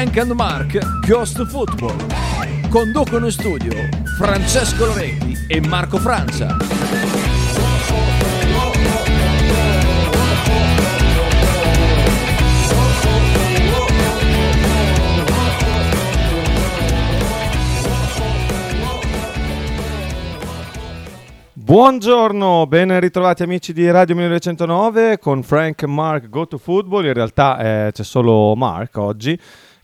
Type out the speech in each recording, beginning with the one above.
Frank and Mark Ghost Football. Conducono in studio Francesco Loretti e Marco Francia. Buongiorno, ben ritrovati amici di Radio 1909 con Frank Mark Go to Football. In realtà eh, c'è solo Mark oggi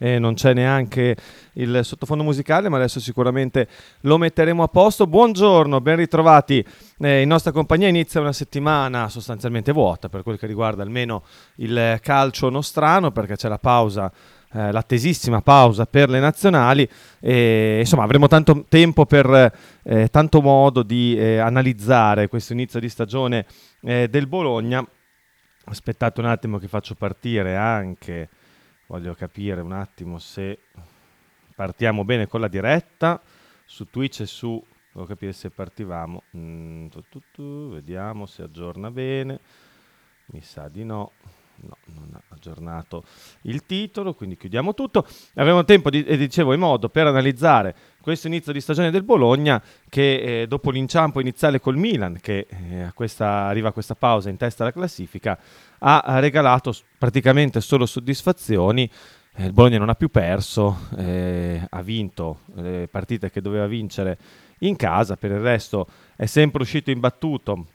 e non c'è neanche il sottofondo musicale, ma adesso sicuramente lo metteremo a posto. Buongiorno, ben ritrovati. Eh, in nostra compagnia inizia una settimana sostanzialmente vuota per quel che riguarda almeno il calcio nostrano, perché c'è la pausa eh, l'attesissima pausa per le nazionali e insomma avremo tanto tempo per eh, tanto modo di eh, analizzare questo inizio di stagione eh, del Bologna aspettate un attimo che faccio partire anche voglio capire un attimo se partiamo bene con la diretta. Su Twitch e su voglio capire se partivamo. Mm, tu, tu, tu, vediamo se aggiorna bene. Mi sa di no. No, non ha aggiornato il titolo, quindi chiudiamo tutto. Avremo tempo, di, e dicevo, in modo per analizzare questo inizio di stagione del Bologna che eh, dopo l'inciampo iniziale col Milan, che eh, questa, arriva a questa pausa in testa alla classifica, ha, regalato praticamente solo soddisfazioni. Eh, il Bologna non ha più perso, eh, ha vinto le partite che doveva vincere in casa, per il resto è sempre uscito imbattuto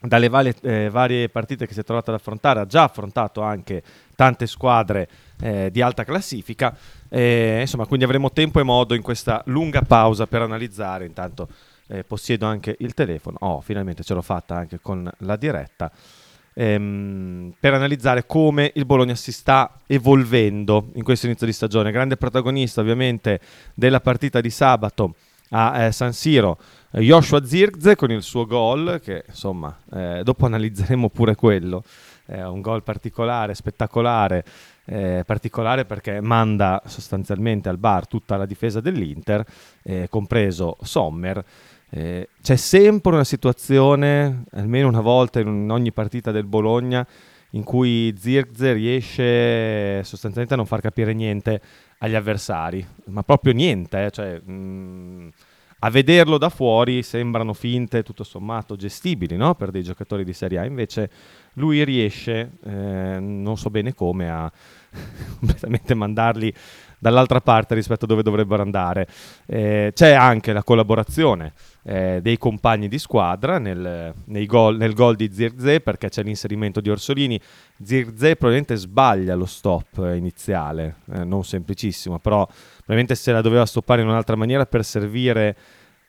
dalle varie, eh, varie, partite che si è trovato ad affrontare, ha già affrontato anche tante squadre eh, di alta classifica. Eh, insomma, quindi avremo tempo e modo in questa lunga pausa per analizzare. Intanto eh, possiedo anche il telefono. Oh, finalmente ce l'ho fatta anche con la diretta. Ehm, per analizzare come il Bologna si sta evolvendo in questo inizio di stagione. Grande protagonista, ovviamente, della partita di sabato a eh, San Siro Joshua Zirkze con il suo gol, che insomma, eh, dopo analizzeremo pure quello, è un gol particolare, spettacolare, eh, particolare perché manda sostanzialmente al bar tutta la difesa dell'Inter, eh, compreso Sommer. Eh, c'è sempre una situazione, almeno una volta in ogni partita del Bologna, in cui Zirkze riesce sostanzialmente a non far capire niente agli avversari, ma proprio niente, eh, cioè... Mh, mm, a vederlo da fuori sembrano finte, tutto sommato gestibili no? per dei giocatori di Serie A, invece lui riesce, eh, non so bene come, a completamente mandarli dall'altra parte rispetto a dove dovrebbero andare. Eh, c'è anche la collaborazione eh, dei compagni di squadra nel, gol, nel gol di Zirze perché c'è l'inserimento di Orsolini. Zirze probabilmente sbaglia lo stop iniziale, eh, non semplicissimo, però probabilmente se la doveva stoppare in un'altra maniera per servire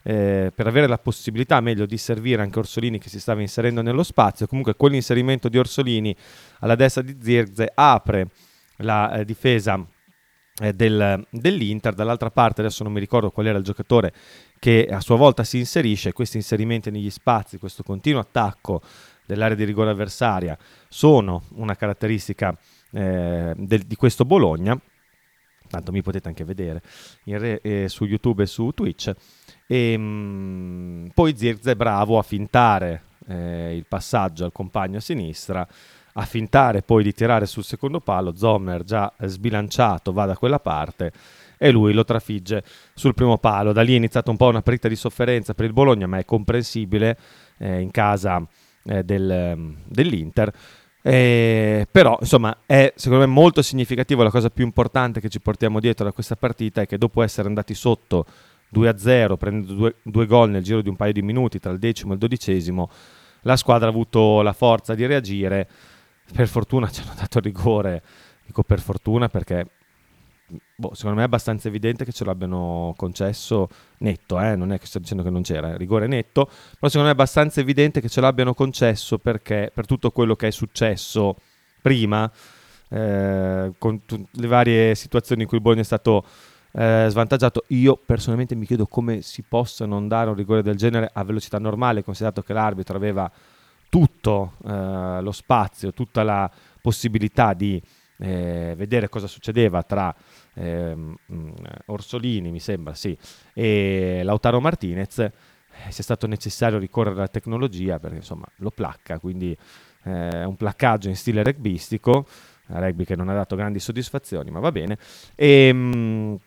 eh, per avere la possibilità meglio di servire anche Orsolini che si stava inserendo nello spazio. Comunque quell'inserimento di Orsolini alla destra di Zirze apre la eh, difesa eh, del, dell'Inter. Dall'altra parte adesso non mi ricordo qual era il giocatore che a sua volta si inserisce. Questi inserimenti negli spazi, questo continuo attacco dell'area di rigore avversaria sono una caratteristica eh, del, di questo Bologna tanto mi potete anche vedere re, eh, su YouTube e su Twitch. E, mh, mm, poi Zirze è bravo a fintare eh, il passaggio al compagno a sinistra, a fintare poi di tirare sul secondo palo. Zommer già sbilanciato va da quella parte e lui lo trafigge sul primo palo. Da lì è iniziata un po' una partita di sofferenza per il Bologna, ma è comprensibile eh, in casa eh, del, dell'Inter. Eh, però, insomma, è secondo me molto significativo. La cosa più importante che ci portiamo dietro da questa partita è che dopo essere andati sotto 2-0, prendendo due, due gol nel giro di un paio di minuti tra il decimo e il dodicesimo, la squadra ha avuto la forza di reagire. Per fortuna ci hanno dato rigore, dico per fortuna perché boh, secondo me è abbastanza evidente che ce l'abbiano concesso netto, eh? non è che sto dicendo che non c'era, rigore netto, però secondo me è abbastanza evidente che ce l'abbiano concesso perché per tutto quello che è successo prima, eh, con t- le varie situazioni in cui il Bologna è stato eh, svantaggiato, io personalmente mi chiedo come si possa non dare un rigore del genere a velocità normale, considerato che l'arbitro aveva tutto eh, lo spazio, tutta la possibilità di eh, vedere cosa succedeva tra ehm, Orsolini, mi sembra, sì, e Lautaro Martinez, eh, sia stato necessario ricorrere alla tecnologia perché insomma lo placca, quindi eh, è un placcaggio in stile rugbyistico. rugby che non ha dato grandi soddisfazioni, ma va bene. E, ehm,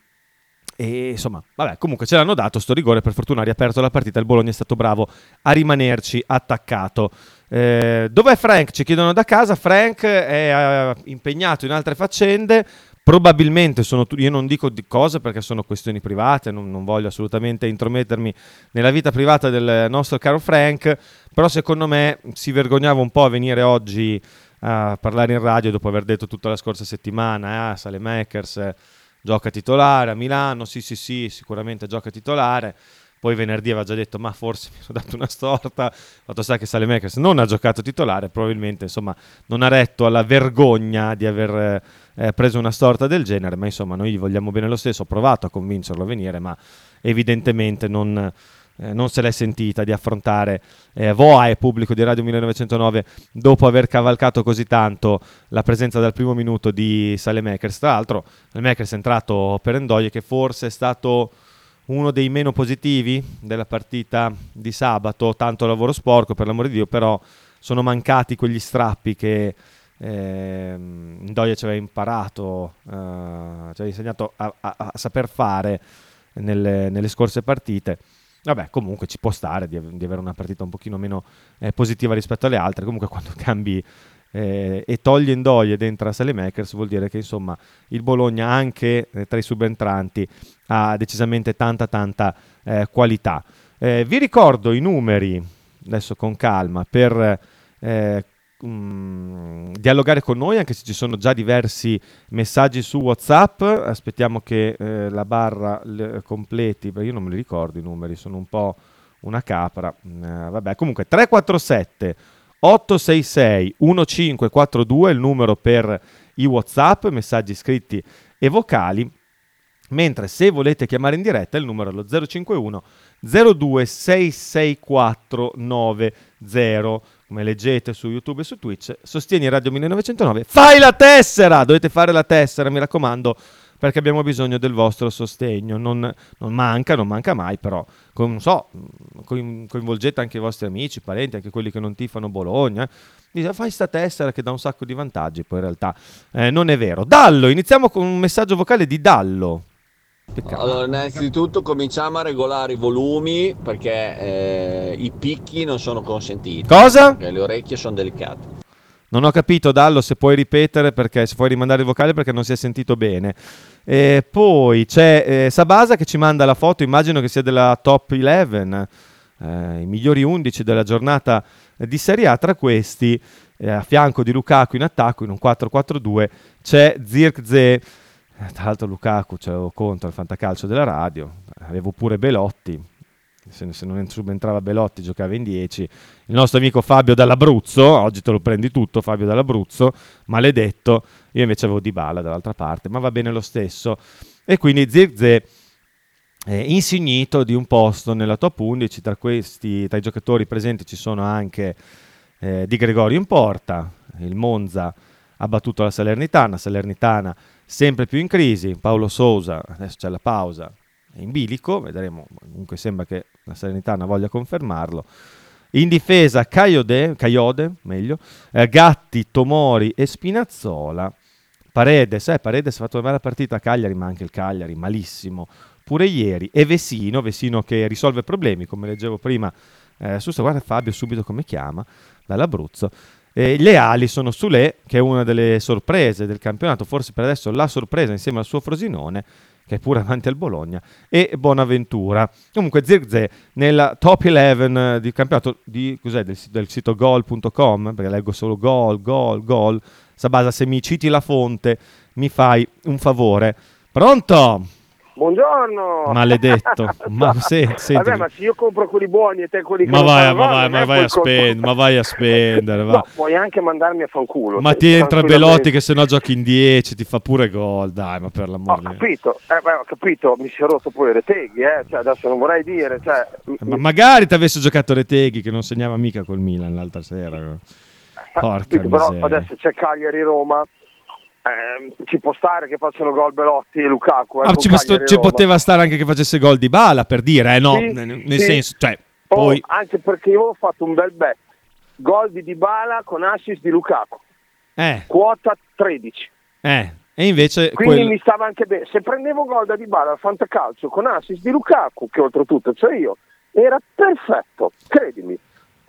e insomma, vabbè, comunque ce l'hanno dato sto rigore, per fortuna ha riaperto la partita, il Bologna è stato bravo a rimanerci attaccato. Eh, dov'è Frank? Ci chiedono da casa, Frank è uh, impegnato in altre faccende, probabilmente sono io non dico di cose perché sono questioni private, non, non, voglio assolutamente intromettermi nella vita privata del nostro caro Frank, però secondo me si vergognava un po' a venire oggi a parlare in radio dopo aver detto tutta la scorsa settimana, ah, Salemakers... Eh, gioca titolare a Milano, sì sì sì, sicuramente gioca titolare. Poi venerdì aveva già detto, ma forse mi sono dato una storta. Fatto sta che Salemekers non ha giocato titolare, probabilmente insomma non ha retto alla vergogna di aver eh, preso una storta del genere, ma insomma noi gli vogliamo bene lo stesso. Ho provato a convincerlo a venire, ma evidentemente non, eh, non se l'è sentita di affrontare eh, Voa e pubblico di Radio 1909 dopo aver cavalcato così tanto la presenza dal primo minuto di Salemekers. Tra l'altro, Salemekers è entrato per Endoye che forse è stato uno dei meno positivi della partita di sabato, tanto lavoro sporco per l'amore di Dio, però sono mancati quegli strappi che eh, Ndoye ci aveva imparato, eh, ci aveva insegnato a, a, a saper fare nelle, nelle scorse partite. Vabbè, comunque ci può stare di, di avere una partita un pochino meno eh, positiva rispetto alle altre. Comunque quando cambi eh, e togli Ndoye ed entra Salemakers vuol dire che insomma il Bologna anche eh, tra i subentranti ha decisamente tanta tanta eh, qualità. Eh, vi ricordo i numeri, adesso con calma, per eh, mm, dialogare con noi, anche se ci sono già diversi messaggi su WhatsApp. Aspettiamo che eh, la barra le completi, perché io non me li ricordo i numeri, sono un po' una capra. Eh, vabbè, comunque 347 866 1542 il numero per i WhatsApp, messaggi scritti e vocali. Mentre se volete chiamare in diretta il numero è lo 051 026649 come leggete su YouTube e su Twitch, sostieni Radio 1909, fai la tessera! Dovete fare la tessera, mi raccomando, perché abbiamo bisogno del vostro sostegno. Non, non manca, non manca mai, però, non so, coinvolgete anche i vostri amici, parenti, anche quelli che non tifano Bologna. Dice, fai sta tessera che dà un sacco di vantaggi, poi in realtà eh, non è vero. Dallo, iniziamo con un messaggio vocale di Dallo. Allora, innanzitutto cominciamo a regolare i volumi perché eh, i picchi non sono consentiti. Cosa? Perché le orecchie sono delicate. Non ho capito, Dallo, se puoi ripetere perché se puoi rimandare il vocale perché non si è sentito bene. E poi c'è eh, Sabasa che ci manda la foto, immagino che sia della top 11, eh, i migliori 11 della giornata di Serie A. Tra questi, eh, a fianco di Lukaku in attacco in un 4-4-2, c'è Zirkzee tra l'altro Lukaku c'avevo contro il fantacalcio della radio, avevo pure Belotti, se, se non subentrava Belotti giocava in 10. Il nostro amico Fabio dall'Abruzzo, oggi te lo prendi tutto Fabio dall'Abruzzo, maledetto, io invece avevo Di Bala dall'altra parte, ma va bene lo stesso. E quindi Zirze è insignito di un posto nella top 11, tra questi, tra i giocatori presenti ci sono anche eh, Di Gregorio in porta, il Monza ha battuto la Salernitana, Salernitana sempre più in crisi, Paolo Sousa, adesso c'è la pausa, è in bilico, vedremo, comunque sembra che la Salernitana voglia confermarlo. In difesa Caiode, Caiode meglio, eh, Gatti, Tomori e Spinazzola. Paredes, eh, Paredes ha fatto una bella partita a Cagliari, ma anche il Cagliari malissimo. Pure ieri. E Vesino, Vesino che risolve problemi, come leggevo prima. Eh, su, guarda Fabio subito come chiama, dall'Abruzzo. Eh, le ali sono Sule, che è una delle sorprese del campionato, forse per adesso la sorpresa insieme al suo Frosinone, che è pure avanti al Bologna, e Bonaventura. Comunque Zirze nella top 11 di campionato di, del, del, sito gol.com, perché leggo solo gol, gol, gol. Sabasa, se mi citi la fonte, mi fai un favore. Pronto? Buongiorno! Maledetto! ma, se. Vabbè, ma se io compro quelli buoni e te quelli che ma vai, ma vai, ma vai, a spendere, ma vai a spendere, va. No, puoi anche mandarmi a fanculo. Ma ti entra Belotti che se no giochi in 10, ti fa pure gol, dai, ma per l'amore Ho capito, eh, beh, ho capito, mi si è rotto pure Reteghi, eh, cioè, adesso non vorrei dire, cioè... Ma magari ti avesse giocato Reteghi che non segnava mica col Milan l'altra sera. Eh, Porca però adesso c'è Cagliari-Roma eh, ci può stare che facciano gol Belotti e Lukaku. Eh, ah, ci, sto, ci poteva stare anche che facesse gol di Bala per dire, eh, no, sì, nel, nel sì. senso, cioè, oh, poi... Anche perché io ho fatto un bel bet, gol di Dybala con assist di Lukaku. Eh, quota 13. eh. E invece Quindi quel- mi stava anche bene. Se prendevo gol da Dybala al fantacalcio con assist di Lukaku, che oltretutto c'ho io, era perfetto, credimi.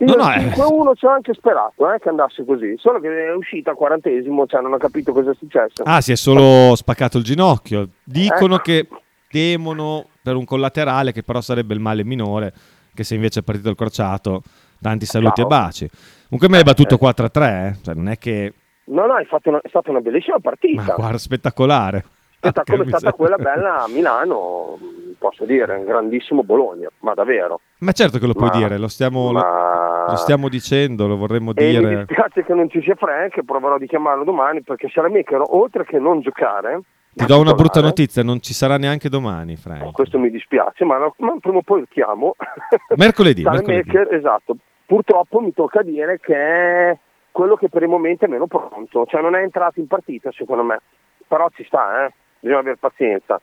Io No, no, il eh. 5-1 ci ho anche sperato eh, che andasse così, solo che è uscita al quarantesimo, cioè non ho capito cosa è successo. Ah, si è solo spaccato il ginocchio. Dicono Eh. che temono per un collaterale che però sarebbe il male minore, che se invece è partito il crociato, tanti saluti Ciao. e baci. Comunque me l'hai battuto Eh. 4-3, eh. cioè non è che... No, no, è, fatto una- è stata una bellissima Ma partita. guarda, spettacolare. Aspetta, come è stata quella bella a Milano, posso dire, un grandissimo Bologna, ma davvero. Ma certo che lo puoi Ma- dire, lo stiamo, lo- ma- lo stiamo dicendo, lo vorremmo E mi dire. dispiace che non ci sia Frank, proverò di chiamarlo domani perché Salamecchero, oltre che non giocare, Ti do una brutta notizia, non ci sarà neanche domani, Frank. Questo mi dispiace, ma, ma prima o poi lo chiamo. Mercoledì, Saelemaker, esatto. Purtroppo mi tocca dire che è quello che per il momento è meno pronto, cioè non è entrato in partita secondo me, però ci sta, eh? Bisogna avere pazienza.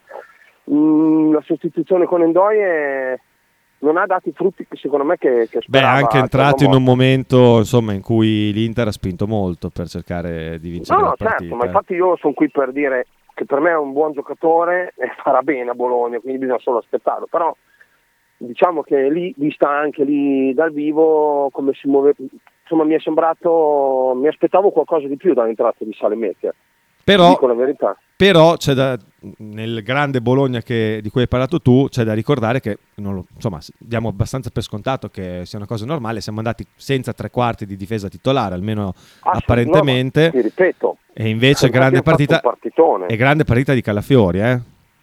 Mm, la sostituzione con Endoye non ha dato i frutti che secondo me che, che Beh, sperava. anche entrato in un momento insomma, in cui l'Inter ha spinto molto per cercare di vincere No, la no, partita. certo, ma infatti io sono qui per dire che per me è un buon giocatore e farà bene a Bologna, quindi bisogna solo aspettarlo. Però diciamo che lì, vista anche lì dal vivo, come si muove, insomma mi è sembrato, mi aspettavo qualcosa di più dall'entrata di Salemecchia, Però, dico la verità. però c'è da, nel grande Bologna che- di cui hai parlato tu, c'è da ricordare che non lo- insomma, diamo abbastanza per scontato che sia una cosa normale. Siamo andati senza tre quarti di difesa titolare, almeno Ah, apparentemente. no, ti ripeto, e invece grande partita, un partitone. e grande partita di Calafiori, eh?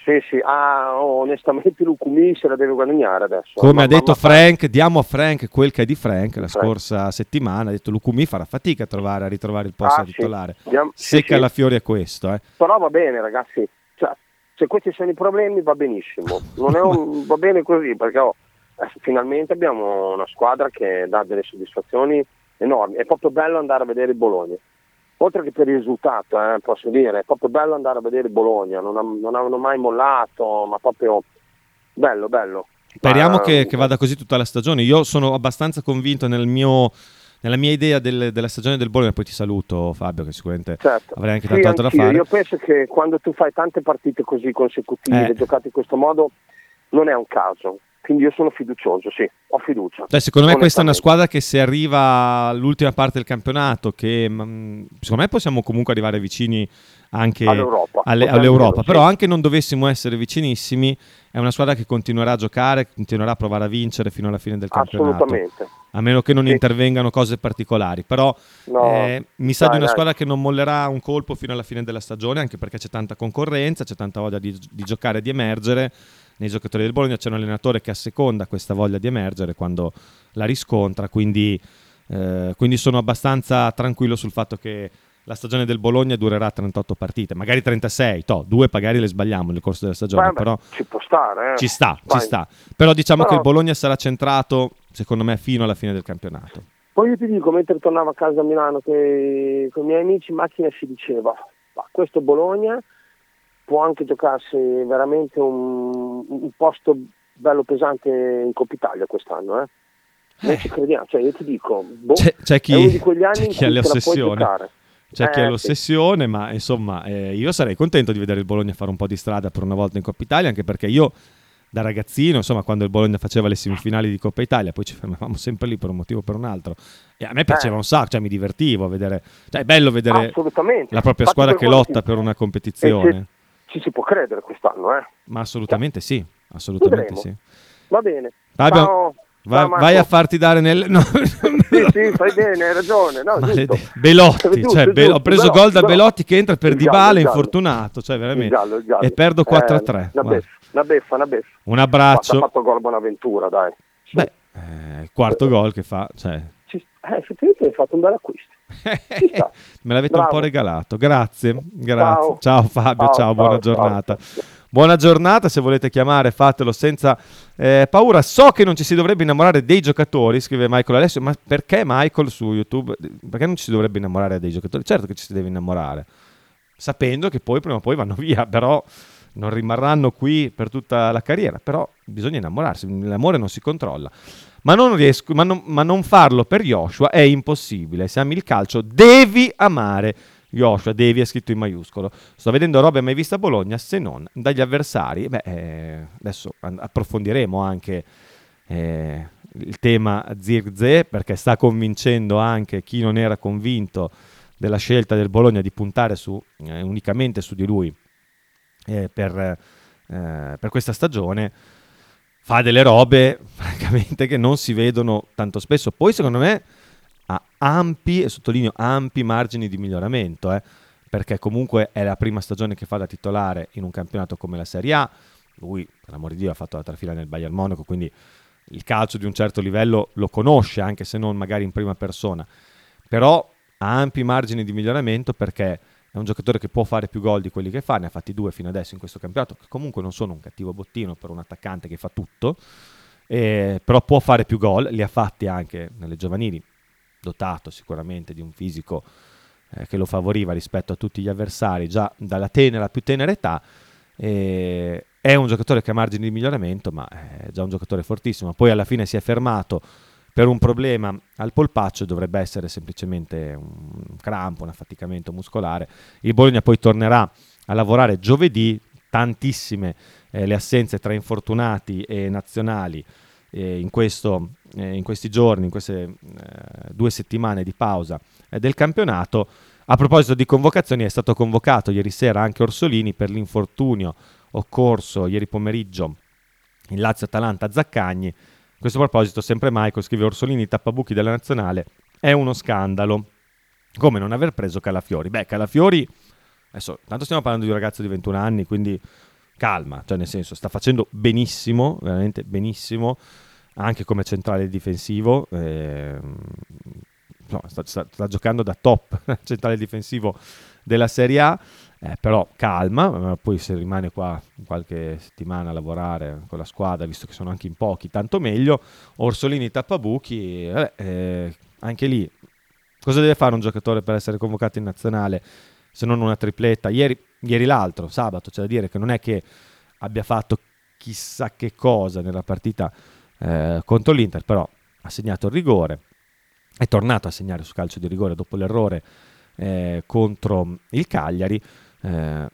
Sì, sì, ah, onestamente Lucumi se la deve guadagnare adesso. Come Ma- ha ma- detto ma- Frank, diamo a Frank quel che è di Frank la Frank. scorsa settimana. Ha detto Lucumi farà fatica a, trovare, a ritrovare il posto Ah, da sì. titolare. Diamo- Se sì, sì. Calafiori è questo, eh. Però va bene ragazzi, Cioè, se questi sono i problemi va benissimo, non è un- va bene così perché oh, eh, finalmente abbiamo una squadra che dà delle soddisfazioni enormi, è proprio bello andare a vedere il Bologna, oltre che per il risultato, eh, posso dire, è proprio bello andare a vedere Bologna, non, non hanno mai mollato, ma proprio bello, bello. Speriamo Ma- che, che vada così tutta la stagione. Io sono abbastanza convinto nel mio- nella mia idea del- della stagione del Bologna. Poi ti saluto, Fabio, che sicuramente Certo. avrei anche Sì, tanto altro da fare. Io penso che quando tu fai tante partite così consecutive, Eh. giocate in questo modo, non è un caso. Quindi io sono fiducioso, sì, ho fiducia. Cioè, secondo me questa è una squadra che se arriva all'ultima parte del campionato, che mm, secondo me possiamo comunque arrivare vicini anche All'Europa. alle- all'Europa. Però anche non dovessimo essere vicinissimi, è una squadra che continuerà a giocare, continuerà a provare a vincere fino alla fine del campionato. Assolutamente. A meno che non Sì. intervengano cose particolari. Però No. eh, mi sa Dai, di una dai. squadra che non mollerà un colpo fino alla fine della stagione, anche perché c'è tanta concorrenza, c'è tanta voglia di, di giocare e di emergere. Nei giocatori del Bologna c'è un allenatore che asseconda questa voglia di emergere quando la riscontra, quindi, eh, quindi sono abbastanza tranquillo sul fatto che la stagione del Bologna durerà 38 partite, magari 36, to, due magari le sbagliamo nel corso della stagione, Beh, però ci può stare, eh. ci sta, ci Vai. sta. Però diciamo Però- che il Bologna sarà centrato, secondo me, fino alla fine del campionato. Poi io ti dico, mentre tornavo a casa a Milano che- con i miei amici in macchina si diceva, ma questo Bologna può anche giocarsi veramente un, un posto bello pesante in Coppa Italia quest'anno, eh. Noi Eh. ci crediamo, cioè io ti dico, boh, C'è, c'è chi, è uno di quegli anni c'è chi ha puoi l'ossessione. C'è chi ha Eh, l'ossessione, ma insomma, eh, io sarei contento di vedere il Bologna fare un po' di strada per una volta in Coppa Italia, anche perché io da ragazzino, insomma, quando il Bologna faceva le semifinali di Coppa Italia, poi ci fermavamo sempre lì per un motivo o per un altro. E a me piaceva Eh. un sacco, cioè mi divertivo a vedere, cioè è bello vedere la propria Infatti squadra che lotta per una competizione. Ci, si può credere quest'anno, eh. Ma assolutamente sì, assolutamente Vedremo. sì. Va bene. Fabio, Ciao. Va- Ciao, vai a farti dare nel... no. Sì, sì, fai bene, hai ragione. No. Belotti, Giusto, cioè, giusto, ho preso gol da Belotti. Che entra per Il Dybala il infortunato, cioè Il veramente. giallo, il giallo. E perdo 4-3. Eh, una beffa, una beffa, una beffa. Un Ha abbraccio. fatto gol Bonaventura, dai. Beh, eh, il quarto gol che fa, cioè, Ci- eh, effettivamente hai fatto un bel acquisto. Me l'avete un Bravo. po' regalato. Grazie, grazie. Ciao, Ciao. Fabio, ciao, Ciao, buona ciao, giornata. Buona giornata, se volete chiamare fatelo senza eh, paura. So che non ci si dovrebbe innamorare dei giocatori, scrive Michael Alessio, ma perché Michael su YouTube? Perché non ci si dovrebbe innamorare dei giocatori? Certo che ci si deve innamorare, sapendo che poi prima o poi vanno via, però non rimarranno qui per tutta la carriera, però bisogna innamorarsi, l'amore non si controlla. Ma non, riesco, ma non, ma non farlo per Joshua è impossibile, se ami il calcio devi amare Joshua, Devi è scritto in maiuscolo. Sto vedendo robe mai viste a Bologna, se non dagli avversari. Beh, eh, adesso approfondiremo anche eh, il tema Zirze perché sta convincendo anche chi non era convinto della scelta del Bologna di puntare su, eh, unicamente su di lui eh, per, eh, per, questa stagione. Fa delle robe, francamente, che non si vedono tanto spesso. Poi, secondo me, ha ampi, e sottolineo ampi margini di miglioramento, eh, perché comunque è la prima stagione che fa da titolare in un campionato come la Serie A. Lui, per l'amore di Dio, ha fatto la trafila nel Bayern Monaco, quindi il calcio di un certo livello lo conosce, anche se non magari in prima persona. Però ha ampi margini di miglioramento perché è un giocatore che può fare più gol di quelli che fa, ne ha fatti due fino adesso in questo campionato, che comunque non sono un cattivo bottino per un attaccante che fa tutto, eh, però può fare più gol, li ha fatti anche nelle giovanili, dotato sicuramente di un fisico eh, che lo favoriva rispetto a tutti gli avversari già dalla tenera più tenera età. Eh, è un giocatore che ha margini di miglioramento, ma è già un giocatore fortissimo. Poi alla fine si è fermato per un problema al polpaccio, dovrebbe essere semplicemente un crampo, un affaticamento muscolare. Il Bologna poi tornerà a lavorare giovedì, tantissime eh, le assenze tra infortunati e nazionali eh, in, questo, eh, in, questi giorni, in queste eh, due settimane di pausa eh, del campionato. A proposito di convocazioni, è stato convocato ieri sera anche Orsolini per l'infortunio occorso ieri pomeriggio in Lazio-Atalanta Zaccagni. A questo proposito, sempre Michael scrive Orsolini tappabuchi della nazionale. È uno scandalo. Come non aver preso Calafiori? Beh, Calafiori, adesso, tanto stiamo parlando di un ragazzo di 21 anni, quindi calma, cioè nel senso sta facendo benissimo, veramente benissimo, anche come centrale difensivo. Eh, no, sta, sta, sta, giocando da top centrale difensivo della Serie A. Eh, però calma, poi se rimane qua qualche settimana a lavorare con la squadra, visto che sono anche in pochi, tanto meglio. Orsolini tappabuchi, eh, eh, anche lì, cosa deve fare un giocatore per essere convocato in nazionale se non una tripletta? Ieri, ieri l'altro, sabato, c'è da dire che non è che abbia fatto chissà che cosa nella partita eh, contro l'Inter, però ha segnato il rigore, è tornato a segnare su calcio di rigore dopo l'errore eh, contro il Cagliari. Eh,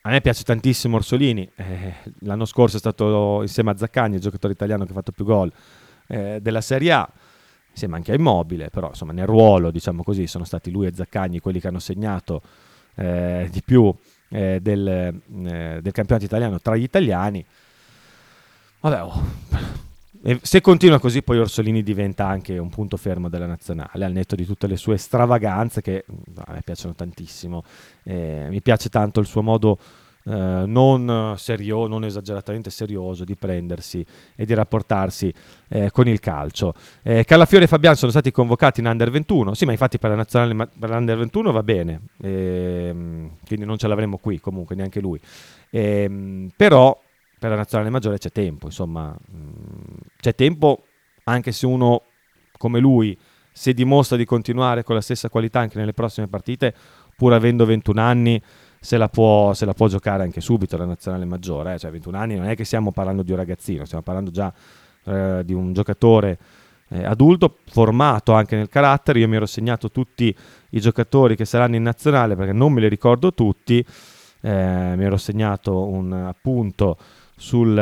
a me piace tantissimo Orsolini, eh, l'anno scorso è stato insieme a Zaccagni il giocatore italiano che ha fatto più gol eh, della Serie A, insieme anche a Immobile, però insomma nel ruolo diciamo così sono stati lui e Zaccagni quelli che hanno segnato eh, di più eh, del, eh, del, campionato italiano tra gli italiani. Vabbè, oh. Se continua così poi Orsolini diventa anche un punto fermo della nazionale, al netto di tutte le sue stravaganze che a me piacciono tantissimo. Eh, mi piace tanto il suo modo eh, non, serio, non esageratamente serioso di prendersi e di rapportarsi eh, con il calcio. Eh, Calafiore e Fabiano sono stati convocati in Under 21, sì ma infatti per la nazionale per l'Under 21 va bene, ehm, quindi non ce l'avremo qui comunque neanche lui. Ehm, però per la nazionale maggiore c'è tempo, insomma, mm, c'è tempo anche se uno come lui se dimostra di continuare con la stessa qualità anche nelle prossime partite, pur avendo 21 anni, se la, può, se la può giocare anche subito la nazionale maggiore, eh? cioè 21 anni non è che stiamo parlando di un ragazzino, stiamo parlando già eh, di un giocatore eh, adulto, formato anche nel carattere, io mi ero segnato tutti i giocatori che saranno in nazionale perché non me li ricordo tutti, eh, mi ero segnato un appunto sul,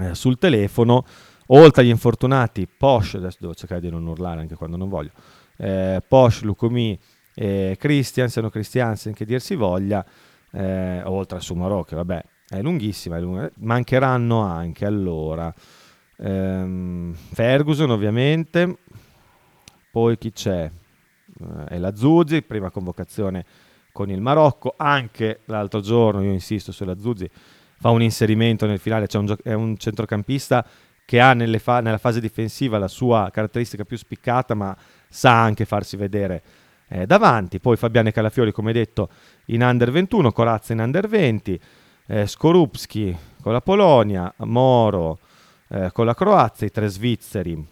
eh, sul telefono, oltre agli infortunati, Posh, adesso devo cercare di non urlare anche quando non voglio, eh, Lucomi, eh, Christiansen o Christiansen che dir si voglia, eh, oltre a Sumarò che vabbè è lunghissima, è lunga, mancheranno anche allora ehm, Ferguson ovviamente, poi chi c'è? Eh, è la Zuzzi, prima convocazione con il Marocco, anche l'altro giorno, io insisto sulla Zuzzi, fa un inserimento nel finale, c'è un è un centrocampista che ha fa- nella fase difensiva la sua caratteristica più spiccata, ma sa anche farsi vedere eh, davanti. Poi Fabiane Calafiori, come detto, in under 21, Corazza in under 20, eh, Skorupski con la Polonia, Moro eh, con la Croazia, i tre svizzeri,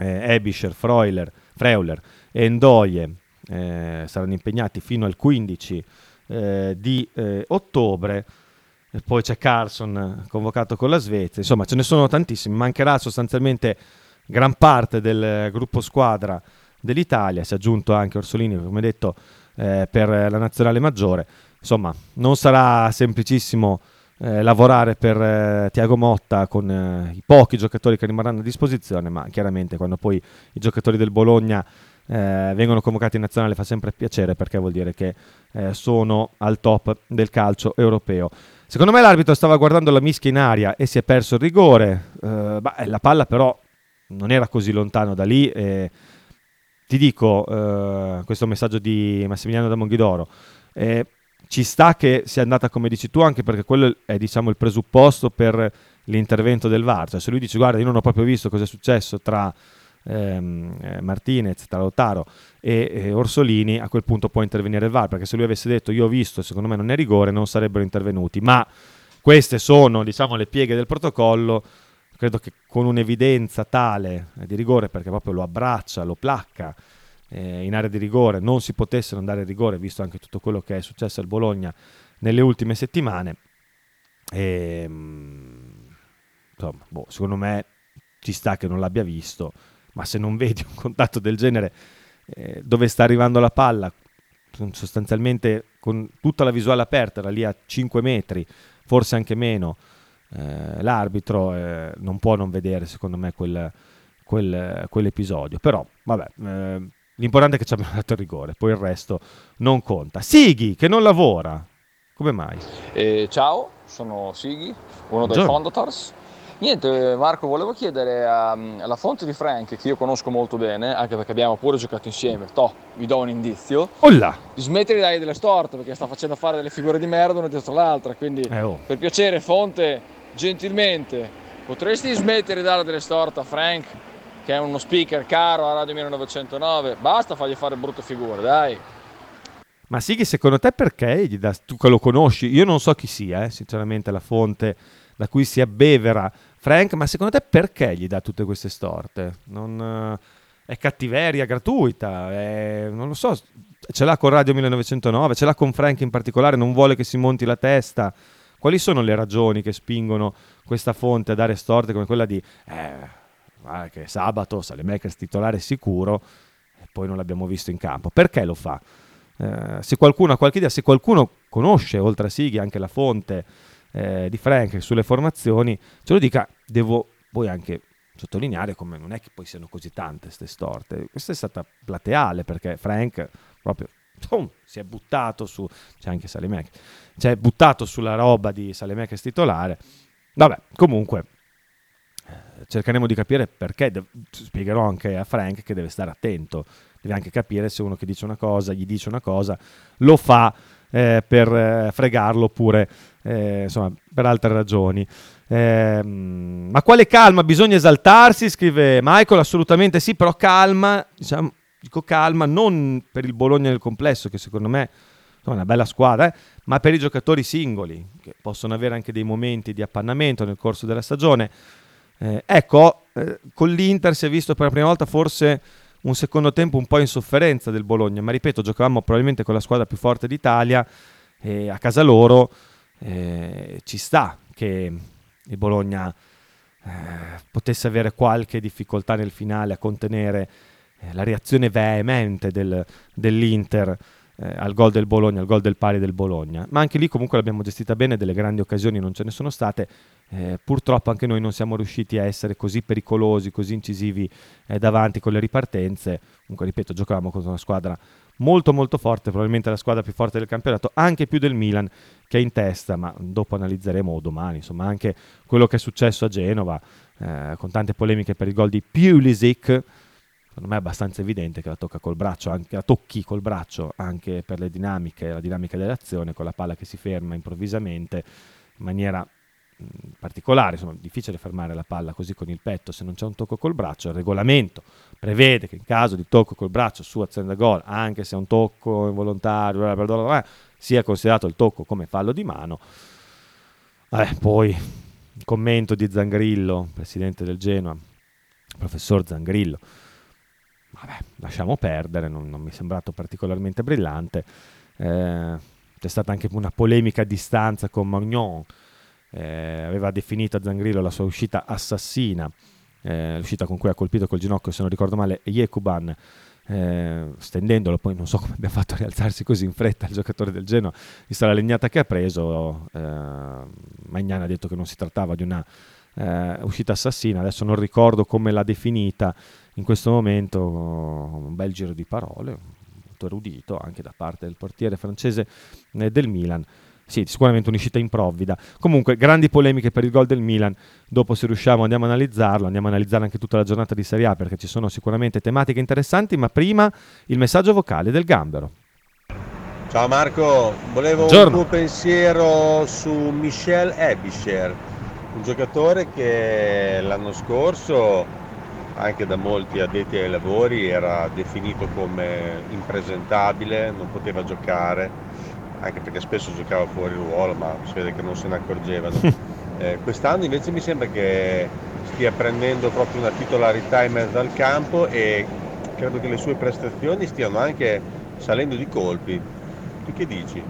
eh, Ebischer, Freuler, Freuler e Ndoye eh, saranno impegnati fino al 15 eh, di ottobre. Poi c'è Carlson convocato con la Svezia, insomma ce ne sono tantissimi, mancherà sostanzialmente gran parte del gruppo squadra dell'Italia, si è aggiunto anche Orsolini, come detto eh, per la nazionale maggiore. Insomma, non sarà semplicissimo eh, lavorare per eh, Tiago Motta con eh, i pochi giocatori che rimarranno a disposizione, ma chiaramente quando poi i giocatori del Bologna eh, vengono convocati in nazionale fa sempre piacere perché vuol dire che eh, sono al top del calcio europeo. Secondo me l'arbitro stava guardando la mischia in aria e si è perso il rigore. Eh, beh, la palla però non era così lontano da lì. Eh, ti dico, eh, questo messaggio di Massimiliano da Monghidoro, eh, ci sta che sia andata come dici tu, anche perché quello è diciamo, il presupposto per l'intervento del VAR. Cioè, se lui dice guarda, io non ho proprio visto cosa è successo tra ehm, eh, Martinez, tra Lautaro e, e, Orsolini, a quel punto può intervenire il VAR, perché se lui avesse detto io ho visto, secondo me non è rigore, non sarebbero intervenuti. Ma queste sono diciamo, le pieghe del protocollo credo che con un'evidenza tale eh, di rigore, perché proprio lo abbraccia, lo placca eh, in area di rigore, non si potesse non dare rigore, visto anche tutto quello che è successo al Bologna nelle ultime settimane. E, ehm, insomma, boh, secondo me ci sta che non l'abbia visto, ma se non vedi un contatto del genere eh, dove sta arrivando la palla, sostanzialmente con tutta la visuale aperta, era lì a 5 metri, forse anche meno, eh, l'arbitro eh, non può non vedere secondo me quel, quel, quell'episodio. Però vabbè eh, l'importante è che ci abbiano dato il rigore poi il resto non conta. Sighi che non lavora! Come mai? Eh, ciao sono Sighi uno dei Fondators Niente, Marco, volevo chiedere alla fonte di Frank, che io conosco molto bene, anche perché abbiamo pure giocato insieme, toh, vi do un indizio, Olla. di smettere di dargli delle storte, perché sta facendo fare delle figure di merda una dietro l'altra, quindi eh, oh. per piacere, fonte, gentilmente potresti smettere di dare delle storte a Frank che è uno speaker caro a Radio 1909 basta fargli fare brutte figure dai ma sì che secondo te perché gli dà, tu che lo conosci io non so chi sia eh, sinceramente la fonte da cui si abbevera Frank ma secondo te perché gli dà tutte queste storte non, eh, è cattiveria gratuita è, non lo so ce l'ha con Radio 1909 ce l'ha con Frank in particolare non vuole che si monti la testa quali sono le ragioni che spingono questa fonte a dare storte come quella di eh, che sabato Salemekers titolare sicuro e poi non l'abbiamo visto in campo? Perché lo fa? Eh, se qualcuno ha qualche idea, se qualcuno conosce oltre a Sighi anche la fonte eh, di Frank sulle formazioni, ce lo dica, devo poi anche sottolineare come non è che poi siano così tante queste storte. Questa è stata plateale perché Frank proprio boom, si è buttato su, c'è anche Salemec, si è buttato sulla roba di Salemec titolare. Vabbè, comunque eh, cercheremo di capire perché, spiegherò anche a Frank che deve stare attento, deve anche capire se uno che dice una cosa, gli dice una cosa, lo fa eh, per eh, fregarlo oppure eh, insomma, per altre ragioni. Eh, ma quale calma? Bisogna esaltarsi, scrive Michael, assolutamente sì, però calma, diciamo, dico calma, non per il Bologna nel complesso, che secondo me è una bella squadra, eh, ma per i giocatori singoli, che possono avere anche dei momenti di appannamento nel corso della stagione. Eh, ecco, eh, con l'Inter si è visto per la prima volta forse un secondo tempo un po' in sofferenza del Bologna, ma ripeto, giocavamo probabilmente con la squadra più forte d'Italia e a casa loro eh, ci sta che il Bologna eh, potesse avere qualche difficoltà nel finale a contenere eh, la reazione veemente del, dell'Inter eh, al gol del Bologna, al gol del pari del Bologna. Ma anche lì comunque l'abbiamo gestita bene, delle grandi occasioni non ce ne sono state. Eh, purtroppo anche noi non siamo riusciti a essere così pericolosi, così incisivi eh, davanti con le ripartenze. Comunque, ripeto, giocavamo contro una squadra molto molto forte, probabilmente la squadra più forte del campionato, anche più del Milan che è in testa, ma dopo analizzeremo domani, insomma, anche quello che è successo a Genova, eh, con tante polemiche per il gol di Pulisic, secondo me è abbastanza evidente che la, tocca col braccio, anche, la tocchi col braccio anche per le dinamiche, la dinamica dell'azione, con la palla che si ferma improvvisamente in maniera particolare, insomma difficile fermare la palla così con il petto se non c'è un tocco col braccio, il regolamento prevede che in caso di tocco col braccio su azione da gol, anche se è un tocco involontario, bla bla bla, sia considerato il tocco come fallo di mano. Vabbè, poi il commento di Zangrillo, presidente del Genoa, professor Zangrillo, vabbè, lasciamo perdere, non, non mi è sembrato particolarmente brillante. Eh, c'è stata anche una polemica a distanza con Magnon, eh, aveva definito a Zangrillo la sua uscita assassina, eh, l'uscita con cui ha colpito col ginocchio, se non ricordo male, Yekuban eh, stendendolo, poi non so come abbia fatto a rialzarsi così in fretta il giocatore del Genoa, vista la legnata che ha preso, eh, Magnan ha detto che non si trattava di una eh, uscita assassina, adesso non ricordo come l'ha definita in questo momento, un bel giro di parole, molto erudito anche da parte del portiere francese eh, del Milan sì, sicuramente un'uscita improvvida. Comunque, grandi polemiche per il gol del Milan. Dopo, se riusciamo, andiamo a analizzarlo. Andiamo a analizzare anche tutta la giornata di Serie A perché ci sono sicuramente tematiche interessanti. Ma prima il messaggio vocale del Gambero. Ciao Marco, volevo Buongiorno. un tuo pensiero su Michel Ebischer, un giocatore che l'anno scorso, anche da molti addetti ai lavori, era definito come impresentabile, non poteva giocare anche perché spesso giocava fuori ruolo, ma si vede che non se ne accorgevano. Eh, quest'anno invece mi sembra che stia prendendo proprio una titolarità in mezzo al campo e credo che le sue prestazioni stiano anche salendo di colpi. Tu che dici?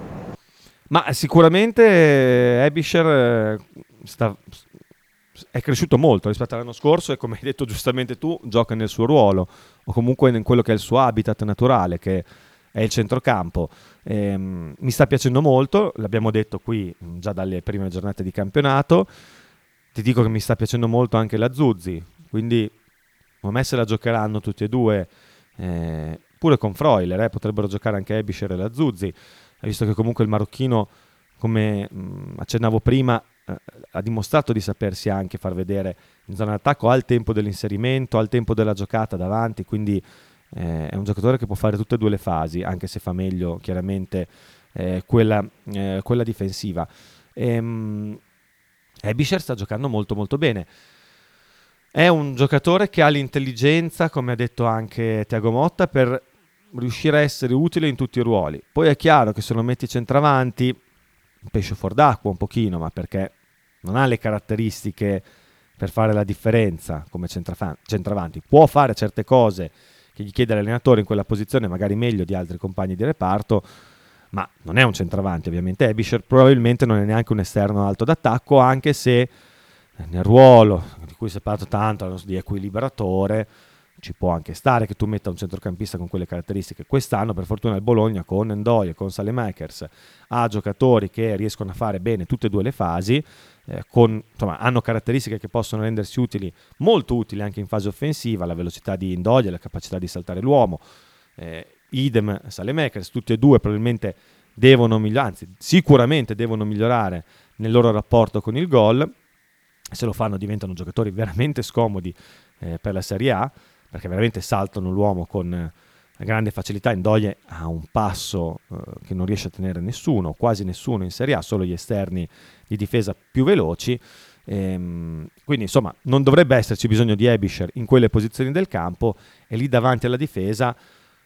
Ma sicuramente Ebisher eh, sta- è cresciuto molto rispetto all'anno scorso e come hai detto giustamente tu, gioca nel suo ruolo o comunque in quello che è il suo habitat naturale, che è il centrocampo. Ehm, mi sta piacendo molto, l'abbiamo detto qui mh, già dalle prime giornate di campionato. Ti dico che mi sta piacendo molto anche la Zuzzi, quindi secondo me se la giocheranno tutti e due, eh, pure con Freuler, eh, potrebbero giocare anche Ebischer e la Zuzzi, visto che comunque il marocchino, come mh, accennavo prima, eh, ha dimostrato di sapersi anche far vedere in zona d'attacco al tempo dell'inserimento, al tempo della giocata davanti, quindi eh, è un giocatore che può fare tutte e due le fasi, anche se fa meglio chiaramente eh, quella, eh, quella difensiva. Ehm, Ebischer sta giocando molto molto bene. È un giocatore che ha l'intelligenza, come ha detto anche Tiago Motta, per riuscire a essere utile in tutti i ruoli. Poi è chiaro che se lo metti centravanti, un pesce fuor d'acqua un pochino, ma perché non ha le caratteristiche per fare la differenza come centravanti. Può fare certe cose che gli chiede l'allenatore in quella posizione, magari meglio di altri compagni di reparto, ma non è un centravanti ovviamente. Ebischer probabilmente non è neanche un esterno alto d'attacco, anche se nel ruolo di cui si è parlato tanto, di equilibratore, ci può anche stare che tu metta un centrocampista con quelle caratteristiche. Quest'anno, per fortuna, il Bologna con Endoy e con Salemakers ha giocatori che riescono a fare bene tutte e due le fasi, eh, con, insomma, hanno caratteristiche che possono rendersi utili, molto utili anche in fase offensiva, la velocità di Endoy, la capacità di saltare l'uomo. Eh, idem Salemakers, tutti e due probabilmente devono migliorare, anzi sicuramente devono migliorare nel loro rapporto con il gol. Se lo fanno diventano giocatori veramente scomodi eh, per la Serie A perché veramente saltano l'uomo con grande facilità. Indoie ha un passo eh, che non riesce a tenere nessuno, quasi nessuno in Serie A, solo gli esterni di difesa più veloci. Ehm, quindi insomma non dovrebbe esserci bisogno di Ebisher in quelle posizioni del campo e lì davanti alla difesa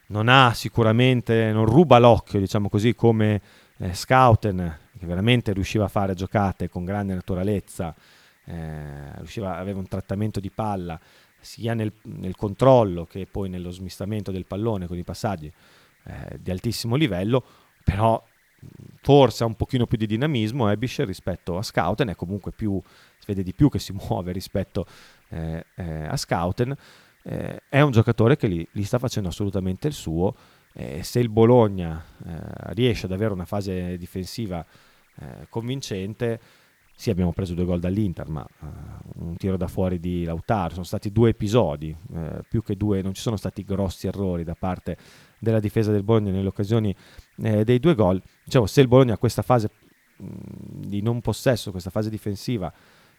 non ha sicuramente, non ruba l'occhio diciamo così come eh, Scouten che veramente riusciva a fare giocate con grande naturalezza, eh, riusciva, aveva un trattamento di palla sia nel, nel, controllo che poi nello smistamento del pallone con i passaggi eh, di altissimo livello, però forse ha un pochino più di dinamismo Ebisher rispetto a Scouten, è comunque più, si vede di più che si muove rispetto eh, eh, a Scouten, eh, è un giocatore che gli, gli, sta facendo assolutamente il suo, se il Bologna eh, riesce ad avere una fase difensiva eh, convincente, sì, abbiamo preso due gol dall'Inter, ma uh, un tiro da fuori di Lautaro. Sono stati due episodi, uh, più che due, non ci sono stati grossi errori da parte della difesa del Bologna nelle occasioni eh, dei due gol. Dicevo, se il Bologna ha questa fase mh, di non possesso, questa fase difensiva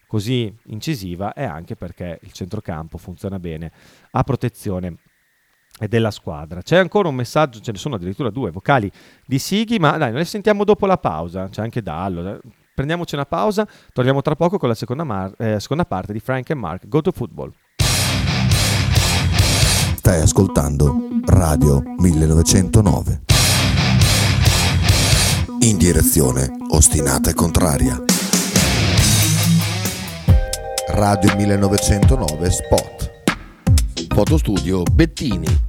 così incisiva, è anche perché il centrocampo funziona bene a protezione della squadra. C'è ancora un messaggio, ce ne sono addirittura due vocali di Sighi, ma dai, noi sentiamo dopo la pausa. C'è anche Dallo prendiamoci una pausa, torniamo tra poco con la seconda, mar- eh, seconda parte di Frank e Mark Go to Football. Stai ascoltando Radio 1909. In direzione ostinata e contraria. Radio 1909 Spot. Fotostudio Bettini,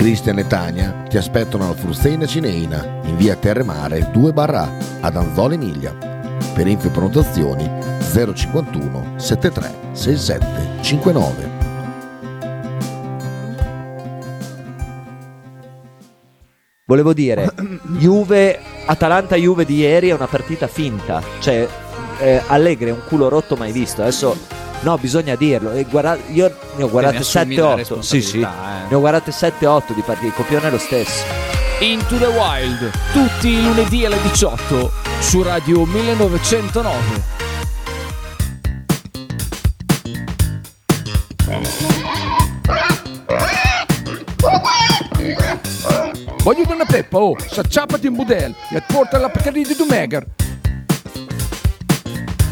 Cristian e Tania ti aspettano alla Frusteina Cineina in via Terremare 2 barra ad Anzola Emilia. Per info e prenotazioni 051 73 67 59. Volevo dire, Juve, Atalanta-Juve di ieri è una partita finta. Cioè, eh, Allegri è un culo rotto mai visto. Adesso, no, bisogna dirlo. E guarda, io ne ho guardate 7-8. Sì, sì. eh. Ne ho guardate 7-8 di partite. Il copione è lo stesso. Into the Wild, tutti i lunedì alle 18 su Radio 1909. Voglio una peppa, oh, s'acciappati in budel e porta la Pcarì di Dumegar.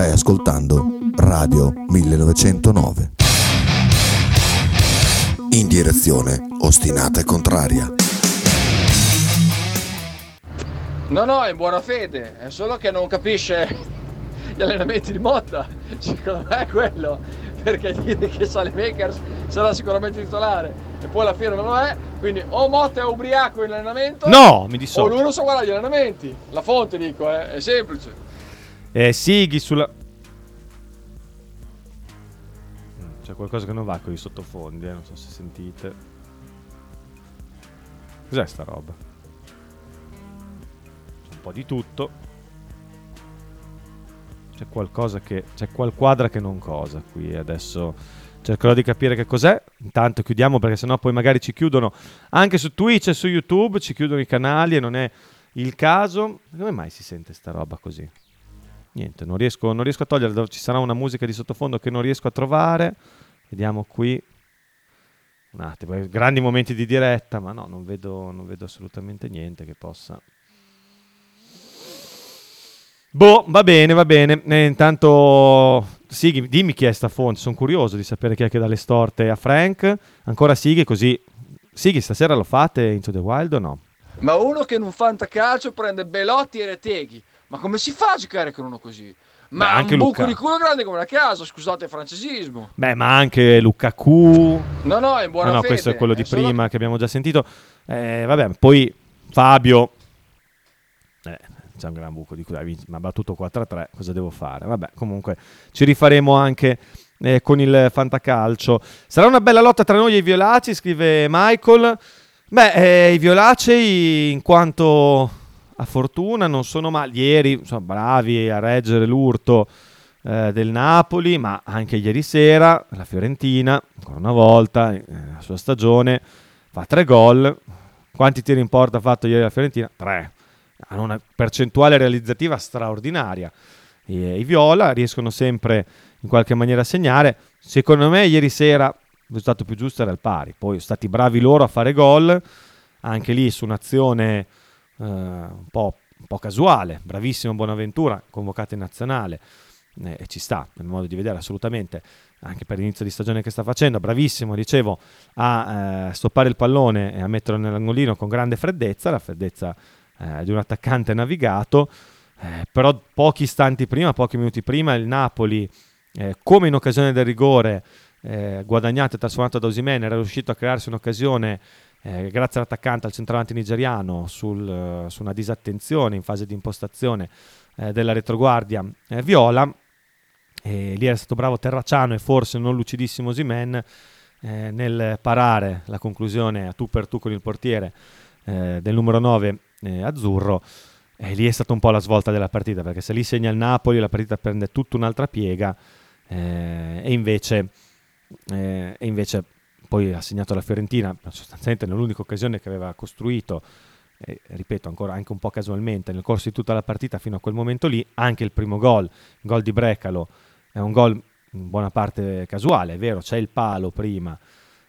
Stai ascoltando Radio 1909. In direzione ostinata e contraria. No, no, è in buona fede, è solo che non capisce gli allenamenti di Motta. Secondo me è quello. Perché dire che Sale Makers sarà sicuramente titolare e poi alla fine non lo è. Quindi o Motta è ubriaco in allenamento. No, mi O dissocio. lui non sa guardare gli allenamenti. La fonte dico, eh, è semplice. Eh, Sighi sulla... Mm, C'è qualcosa che non va con i sottofondi, eh, non so se sentite. Cos'è sta roba? C'è un po' di tutto. C'è qualcosa che... C'è qual quadra che non cosa qui adesso... Cercherò di capire che cos'è. Intanto chiudiamo perché sennò poi magari ci chiudono anche su Twitch e su YouTube, ci chiudono i canali e non è il caso. Come mai si sente sta roba così? Niente, non riesco, non riesco a togliere, ci sarà una musica di sottofondo che non riesco a trovare. Vediamo qui. Un attimo, eh, grandi momenti di diretta, ma no, non vedo, non vedo assolutamente niente che possa... Boh, va bene, va bene. Eh, intanto, Sighi, dimmi chi è sta fonte. Sono curioso di sapere chi è che dà le storte a Frank. Ancora Sighi, così. Sighi, stasera lo fate Into the Wild o no? Ma uno che in un fantacalcio prende Belotti e Reteghi. Ma come si fa a giocare con uno così? Ma Beh, anche un buco Luca. di culo grande come una casa, scusate il francesismo. Beh, ma anche Lukaku. No, no, è buona no, no, fede. questo è quello di è solo- prima che abbiamo già sentito. Eh, vabbè, poi Fabio. Eh, c'è un gran buco di cui mi ha battuto 4-3. Cosa devo fare? Vabbè, comunque ci rifaremo anche eh, con il fantacalcio. Sarà una bella lotta tra noi e i violacei, scrive Michael. Beh, eh, i violacei, in quanto a fortuna, non sono male. Ieri sono bravi a reggere l'urto eh, del Napoli, ma anche ieri sera la Fiorentina, ancora una volta, eh, la sua stagione, fa tre gol. Quanti tiri in porta ha fatto ieri la Fiorentina? Tre. Hanno una percentuale realizzativa straordinaria. E, I Viola riescono sempre in qualche maniera a segnare. Secondo me ieri sera risultato più giusto era il pari. Poi sono stati bravi loro a fare gol, anche lì su un'azione eh, un, po', un, po', casuale, bravissimo Bonaventura, convocato in nazionale, eh, e ci sta, nel modo di vedere assolutamente, anche per l'inizio di stagione che sta facendo, bravissimo, dicevo, a eh, stoppare il pallone e a metterlo nell'angolino con grande freddezza, la freddezza eh, di un attaccante navigato, eh, però pochi istanti prima, pochi minuti prima, il Napoli, come in occasione del rigore, eh, guadagnato e trasformato da Osimene, era riuscito a crearsi un'occasione eh, grazie all'attaccante al centravanti nigeriano sul, uh, su una disattenzione in fase di impostazione eh, della retroguardia eh, viola. E lì era stato bravo Terracciano e forse non lucidissimo Osimen eh, nel parare la conclusione a tu per tu con il portiere eh, del numero 9 azzurro. E lì è stata un po' la svolta della partita perché se lì segna il Napoli la partita prende tutta un'altra piega e invece, e invece poi ha segnato la Fiorentina, sostanzialmente nell'unica occasione che aveva costruito, eh, ripeto ancora anche un po' casualmente, nel corso di tutta la partita fino a quel momento lì, anche il primo gol, il gol di Brecalo, è un gol in buona parte casuale, è vero, c'è il palo prima,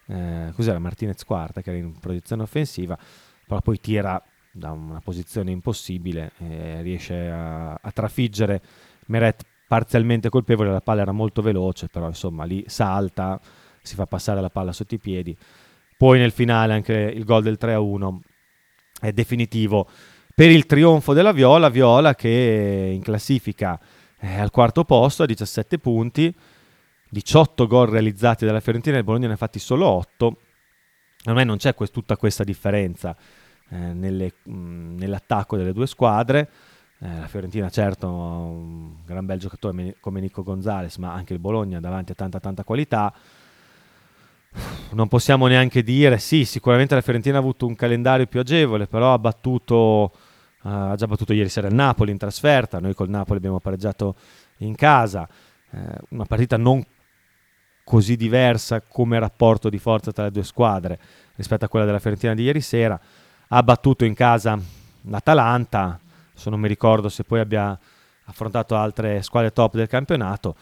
eh, cos'era? Martinez quarta che era in proiezione offensiva, però poi tira da una posizione impossibile e riesce a, a trafiggere. Meret parzialmente colpevole, la palla era molto veloce, però insomma lì salta si fa passare la palla sotto i piedi. Poi nel finale anche il gol del 3-1 è definitivo per il trionfo della Viola, Viola che in classifica è al quarto posto a 17 punti, 18 gol realizzati dalla Fiorentina, il Bologna ne ha fatti solo 8. A me non c'è quest- tutta questa differenza eh, nelle, mh, nell'attacco delle due squadre. Eh, la Fiorentina certo ha un gran bel giocatore come Nico Gonzalez, ma anche il Bologna davanti a tanta tanta qualità non possiamo neanche dire, sì, sicuramente la Fiorentina ha avuto un calendario più agevole, però ha battuto, uh, ha già battuto ieri sera il Napoli in trasferta, noi col Napoli abbiamo pareggiato in casa, uh, una partita non così diversa come rapporto di forza tra le due squadre rispetto a quella della Fiorentina di ieri sera, ha battuto in casa l'Atalanta, se non mi ricordo se poi abbia affrontato altre squadre top del campionato,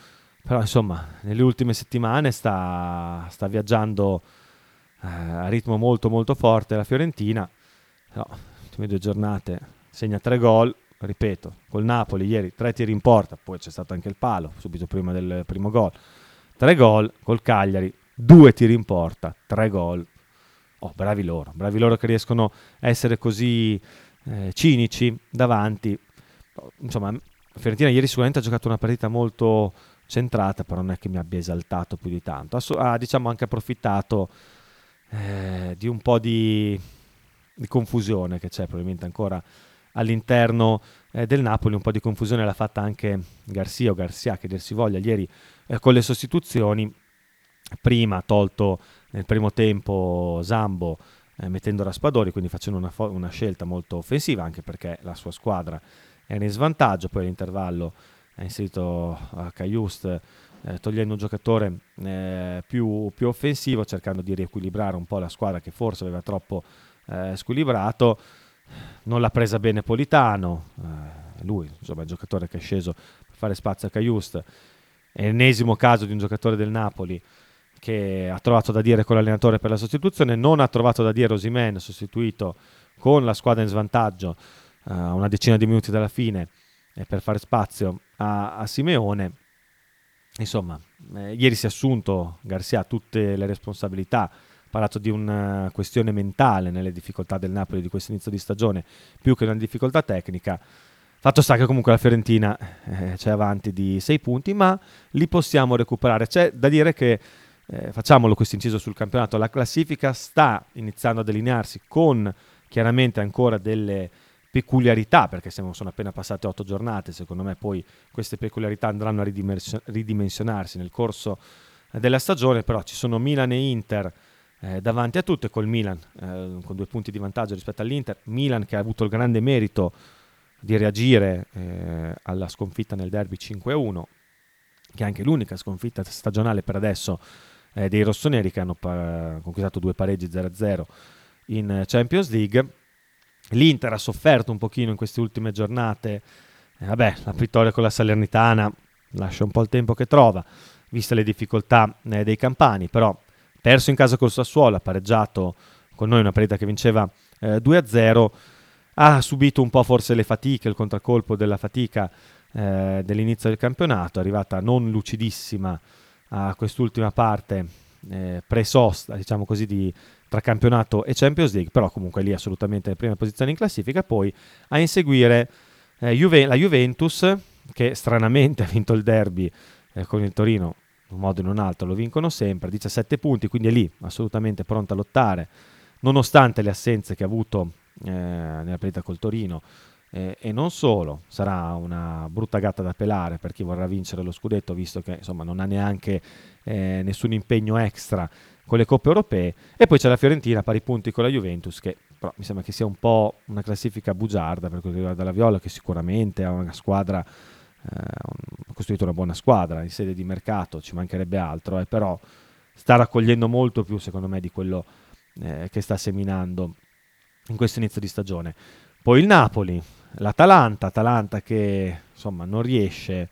però insomma nelle ultime settimane sta, sta viaggiando eh, a ritmo molto molto forte la Fiorentina. No, le ultime due giornate segna tre gol. Ripeto col Napoli ieri tre tiri in porta poi c'è stato anche il palo subito prima del primo gol. Tre gol col Cagliari due tiri in porta tre gol. Oh bravi loro bravi loro che riescono a essere così eh, cinici davanti. Insomma Fiorentina ieri sicuramente ha giocato una partita molto centrata, però non è che mi abbia esaltato più di tanto. Ha, diciamo anche approfittato eh, di un po' di, di, confusione che c'è probabilmente ancora all'interno eh, del Napoli, un po' di confusione l'ha fatta anche Garcia o Garcia, che dir si voglia, ieri eh, con le sostituzioni, prima ha tolto nel primo tempo Zambo eh, mettendo Raspadori, quindi facendo una, fo- una scelta molto offensiva, anche perché la sua squadra era in svantaggio, poi all'intervallo ha inserito Caiust eh, togliendo un giocatore eh, più, più, offensivo cercando di riequilibrare un po' la squadra che forse aveva troppo eh, squilibrato. Non l'ha presa bene Politano eh, lui insomma un giocatore che è sceso per fare spazio a Caiust. È l'ennesimo caso di un giocatore del Napoli che ha trovato da dire con l'allenatore per la sostituzione non ha trovato da dire Osimen sostituito con la squadra in svantaggio a eh, una decina di minuti dalla fine per fare spazio a, a Simeone. Insomma, eh, ieri si è assunto Garcia tutte le responsabilità, ha parlato di una questione mentale nelle difficoltà del Napoli di questo inizio di stagione, più che una difficoltà tecnica. Fatto sta che comunque la Fiorentina eh, c'è avanti di 6 punti, ma li possiamo recuperare. C'è da dire che, eh, facciamolo questo inciso sul campionato, la classifica sta iniziando a delinearsi con chiaramente ancora delle peculiarità, perché sono appena passate otto giornate, secondo me poi queste peculiarità andranno a ridimensionarsi nel corso della stagione, però ci sono Milan e Inter eh, davanti a tutte, col Milan eh, con due punti di vantaggio rispetto all'Inter, Milan che ha avuto il grande merito di reagire eh, alla sconfitta nel derby 5-1, che è anche l'unica sconfitta stagionale per adesso eh, dei rossoneri che hanno pa- conquistato due pareggi 0-0 in Champions League L'Inter ha sofferto un pochino in queste ultime giornate. Eh, vabbè, la vittoria con la Salernitana lascia un po' il tempo che trova, viste le difficoltà eh, dei campani, però perso in casa col Sassuolo, ha pareggiato con noi una partita che vinceva eh, 2-0, ha subito un po' forse le fatiche, il contraccolpo della fatica eh, dell'inizio del campionato, è arrivata non lucidissima a quest'ultima parte eh, pre-sosta, diciamo così, di, tra campionato e Champions League, però comunque lì assolutamente le prime posizioni in classifica, poi a inseguire eh, Juve- la Juventus, che stranamente ha vinto il derby eh, con il Torino, in un modo o in un altro lo vincono sempre, 17 punti, quindi è lì assolutamente pronta a lottare, nonostante le assenze che ha avuto eh, nella partita col Torino, eh, e non solo, sarà una brutta gatta da pelare per chi vorrà vincere lo scudetto, visto che insomma, non ha neanche eh, nessun impegno extra con le coppe europee. E poi c'è la Fiorentina a pari punti con la Juventus, che però mi sembra che sia un po' una classifica bugiarda per quello che riguarda la Viola, che sicuramente ha una squadra, eh, ha costruito una buona squadra in sede di mercato, ci mancherebbe altro, eh, però sta raccogliendo molto più secondo me di quello eh, che sta seminando in questo inizio di stagione. Poi il Napoli, l'Atalanta, Atalanta che insomma non riesce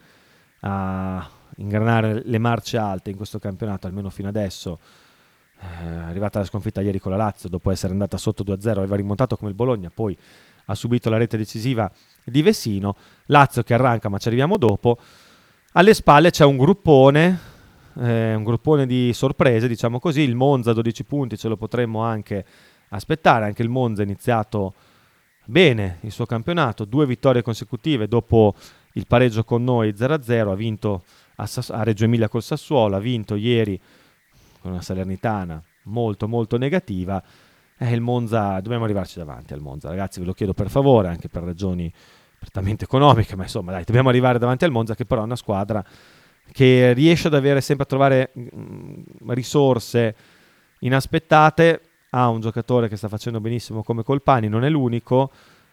a ingranare le marce alte in questo campionato, almeno fino adesso. Eh, arrivata la sconfitta ieri con la Lazio dopo essere andata sotto 2-0, aveva rimontato come il Bologna, poi ha subito la rete decisiva di Vesino. Lazio che arranca, ma ci arriviamo dopo. Alle spalle c'è un gruppone, eh, un gruppone di sorprese, diciamo così. Il Monza 12 punti, ce lo potremmo anche aspettare. Anche il Monza ha iniziato bene il suo campionato, due vittorie consecutive dopo il pareggio con noi 0-0, ha vinto a, Sass- a Reggio Emilia col Sassuolo, ha vinto ieri con una Salernitana molto molto negativa. Eh, il Monza, dobbiamo arrivarci davanti al Monza, ragazzi, ve lo chiedo per favore, anche per ragioni prettamente economiche, ma insomma, dai, dobbiamo arrivare davanti al Monza, che però è una squadra che riesce ad avere sempre a trovare mh, mm, risorse inaspettate. Ha un giocatore che sta facendo benissimo come Colpani, non è l'unico,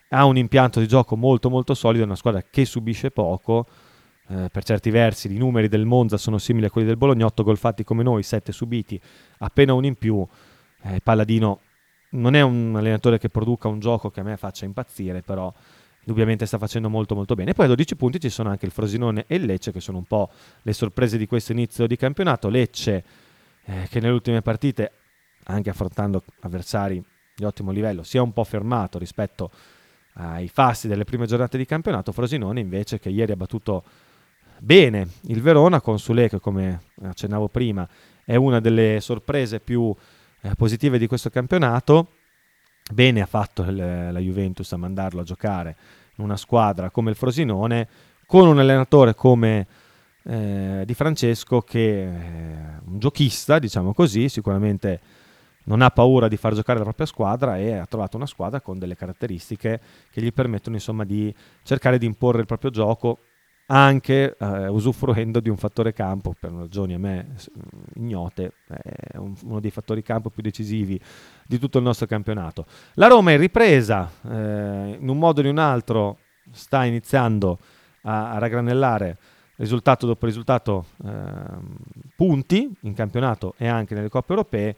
ha un impianto di gioco molto molto solido, è una squadra che subisce poco, eh, per certi versi i numeri del Monza sono simili a quelli del Bologna, 8 gol fatti come noi, 7 subiti, appena uno in più, eh, Palladino non è un allenatore che produca un gioco che a me faccia impazzire, però indubbiamente sta facendo molto molto bene. Poi a 12 punti ci sono anche il Frosinone e il Lecce, che sono un po' le sorprese di questo inizio di campionato. Lecce eh, che nelle ultime partite anche affrontando avversari di ottimo livello, si è un po' fermato rispetto ai fasti delle prime giornate di campionato. Frosinone invece che ieri ha battuto bene il Verona con Sule che come accennavo prima è una delle sorprese più eh, positive di questo campionato. Bene ha fatto il, la Juventus a mandarlo a giocare in una squadra come il Frosinone con un allenatore come eh, Di Francesco che è un giochista, diciamo così, sicuramente non ha paura di far giocare la propria squadra e ha trovato una squadra con delle caratteristiche che gli permettono insomma di cercare di imporre il proprio gioco anche eh, usufruendo di un fattore campo per ragioni a me ignote è un, uno dei fattori campo più decisivi di tutto il nostro campionato la Roma è ripresa eh, in un modo o in un altro sta iniziando a, a raggranellare risultato dopo risultato eh, punti in campionato e anche nelle coppe europee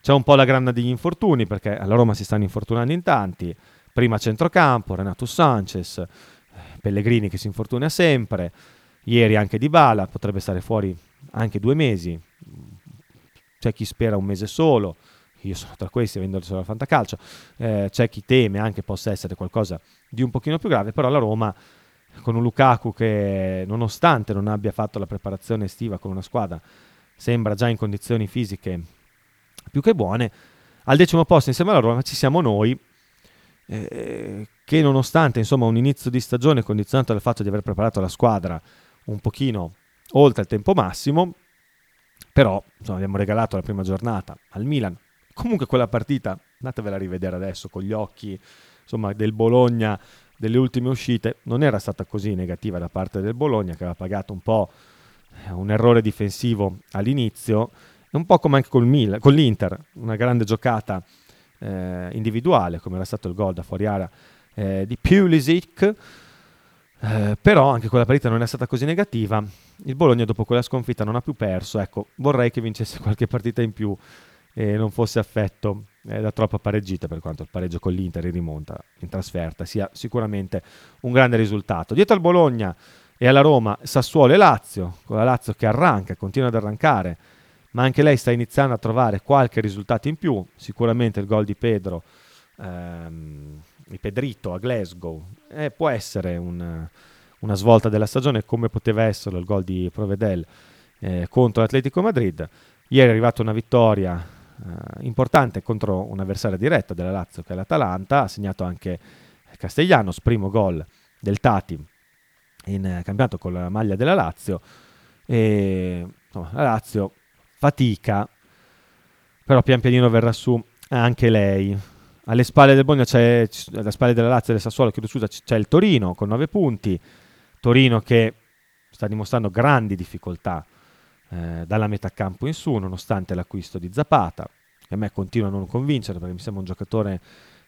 c'è un po' la grana degli infortuni perché alla Roma si stanno infortunando in tanti. Prima centrocampo, Renato Sanchez, Pellegrini che si infortuna sempre, ieri anche Di Bala, potrebbe stare fuori anche due mesi. C'è chi spera un mese solo, io sono tra questi, avendo solo al fantacalcio. Eh, c'è chi teme anche possa essere qualcosa di un pochino più grave, però la Roma con un Lukaku che nonostante non abbia fatto la preparazione estiva con una squadra, sembra già in condizioni fisiche più che buone. Al decimo posto insieme alla Roma ci siamo noi, eh, che nonostante insomma, un inizio di stagione condizionato dal fatto di aver preparato la squadra un pochino oltre il tempo massimo, però insomma, abbiamo regalato la prima giornata al Milan. Comunque quella partita, andatevela a rivedere adesso con gli occhi insomma, del Bologna delle ultime uscite, non era stata così negativa da parte del Bologna che aveva pagato un po' un errore difensivo all'inizio un po' come anche col Mil- con l'Inter, una grande giocata eh, individuale, come era stato il gol da fuori area eh, di Pulisic, eh, però anche quella partita non è stata così negativa. Il Bologna dopo quella sconfitta non ha più perso, ecco, vorrei che vincesse qualche partita in più e non fosse affetto eh, da troppa pareggita per quanto il pareggio con l'Inter in rimonta in trasferta sia sicuramente un grande risultato. Dietro al Bologna e alla Roma Sassuolo e Lazio, con la Lazio che arranca, continua ad arrancare ma anche lei sta iniziando a trovare qualche risultato in più, sicuramente il gol di Pedro, ehm, di Pedrito a Glasgow, eh, può essere un, una svolta della stagione come poteva essere il gol di Provedel eh, contro l'Atletico Madrid. Ieri è arrivata una vittoria eh, importante contro un'avversaria diretta della Lazio che è l'Atalanta, ha segnato anche Castellanos, primo gol del Tati in campionato con la maglia della Lazio e insomma, la Lazio fatica. Però pian pianino verrà su anche lei. Alle spalle del Bologna c'è alle spalle della Lazio e del Sassuolo scusa, c'è il Torino con 9 punti. Torino che sta dimostrando grandi difficoltà eh, dalla metà campo in su nonostante l'acquisto di Zapata. Che a me continua a non convincere perché mi sembra un giocatore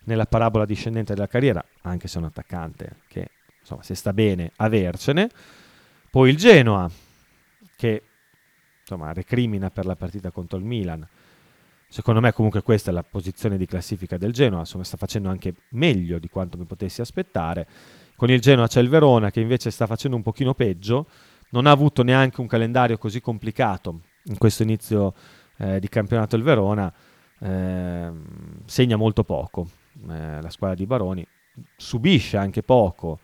nella parabola discendente della carriera anche se è un attaccante che insomma, se sta bene, avercene. Poi il Genoa, che insomma, recrimina per la partita contro il Milan. Secondo me comunque questa è la posizione di classifica del Genoa, insomma sta facendo anche meglio di quanto mi potessi aspettare. Con il Genoa c'è il Verona che invece sta facendo un pochino peggio, non ha avuto neanche un calendario così complicato in questo inizio eh, di campionato il Verona, eh, segna molto poco eh, la squadra di Baroni, subisce anche poco,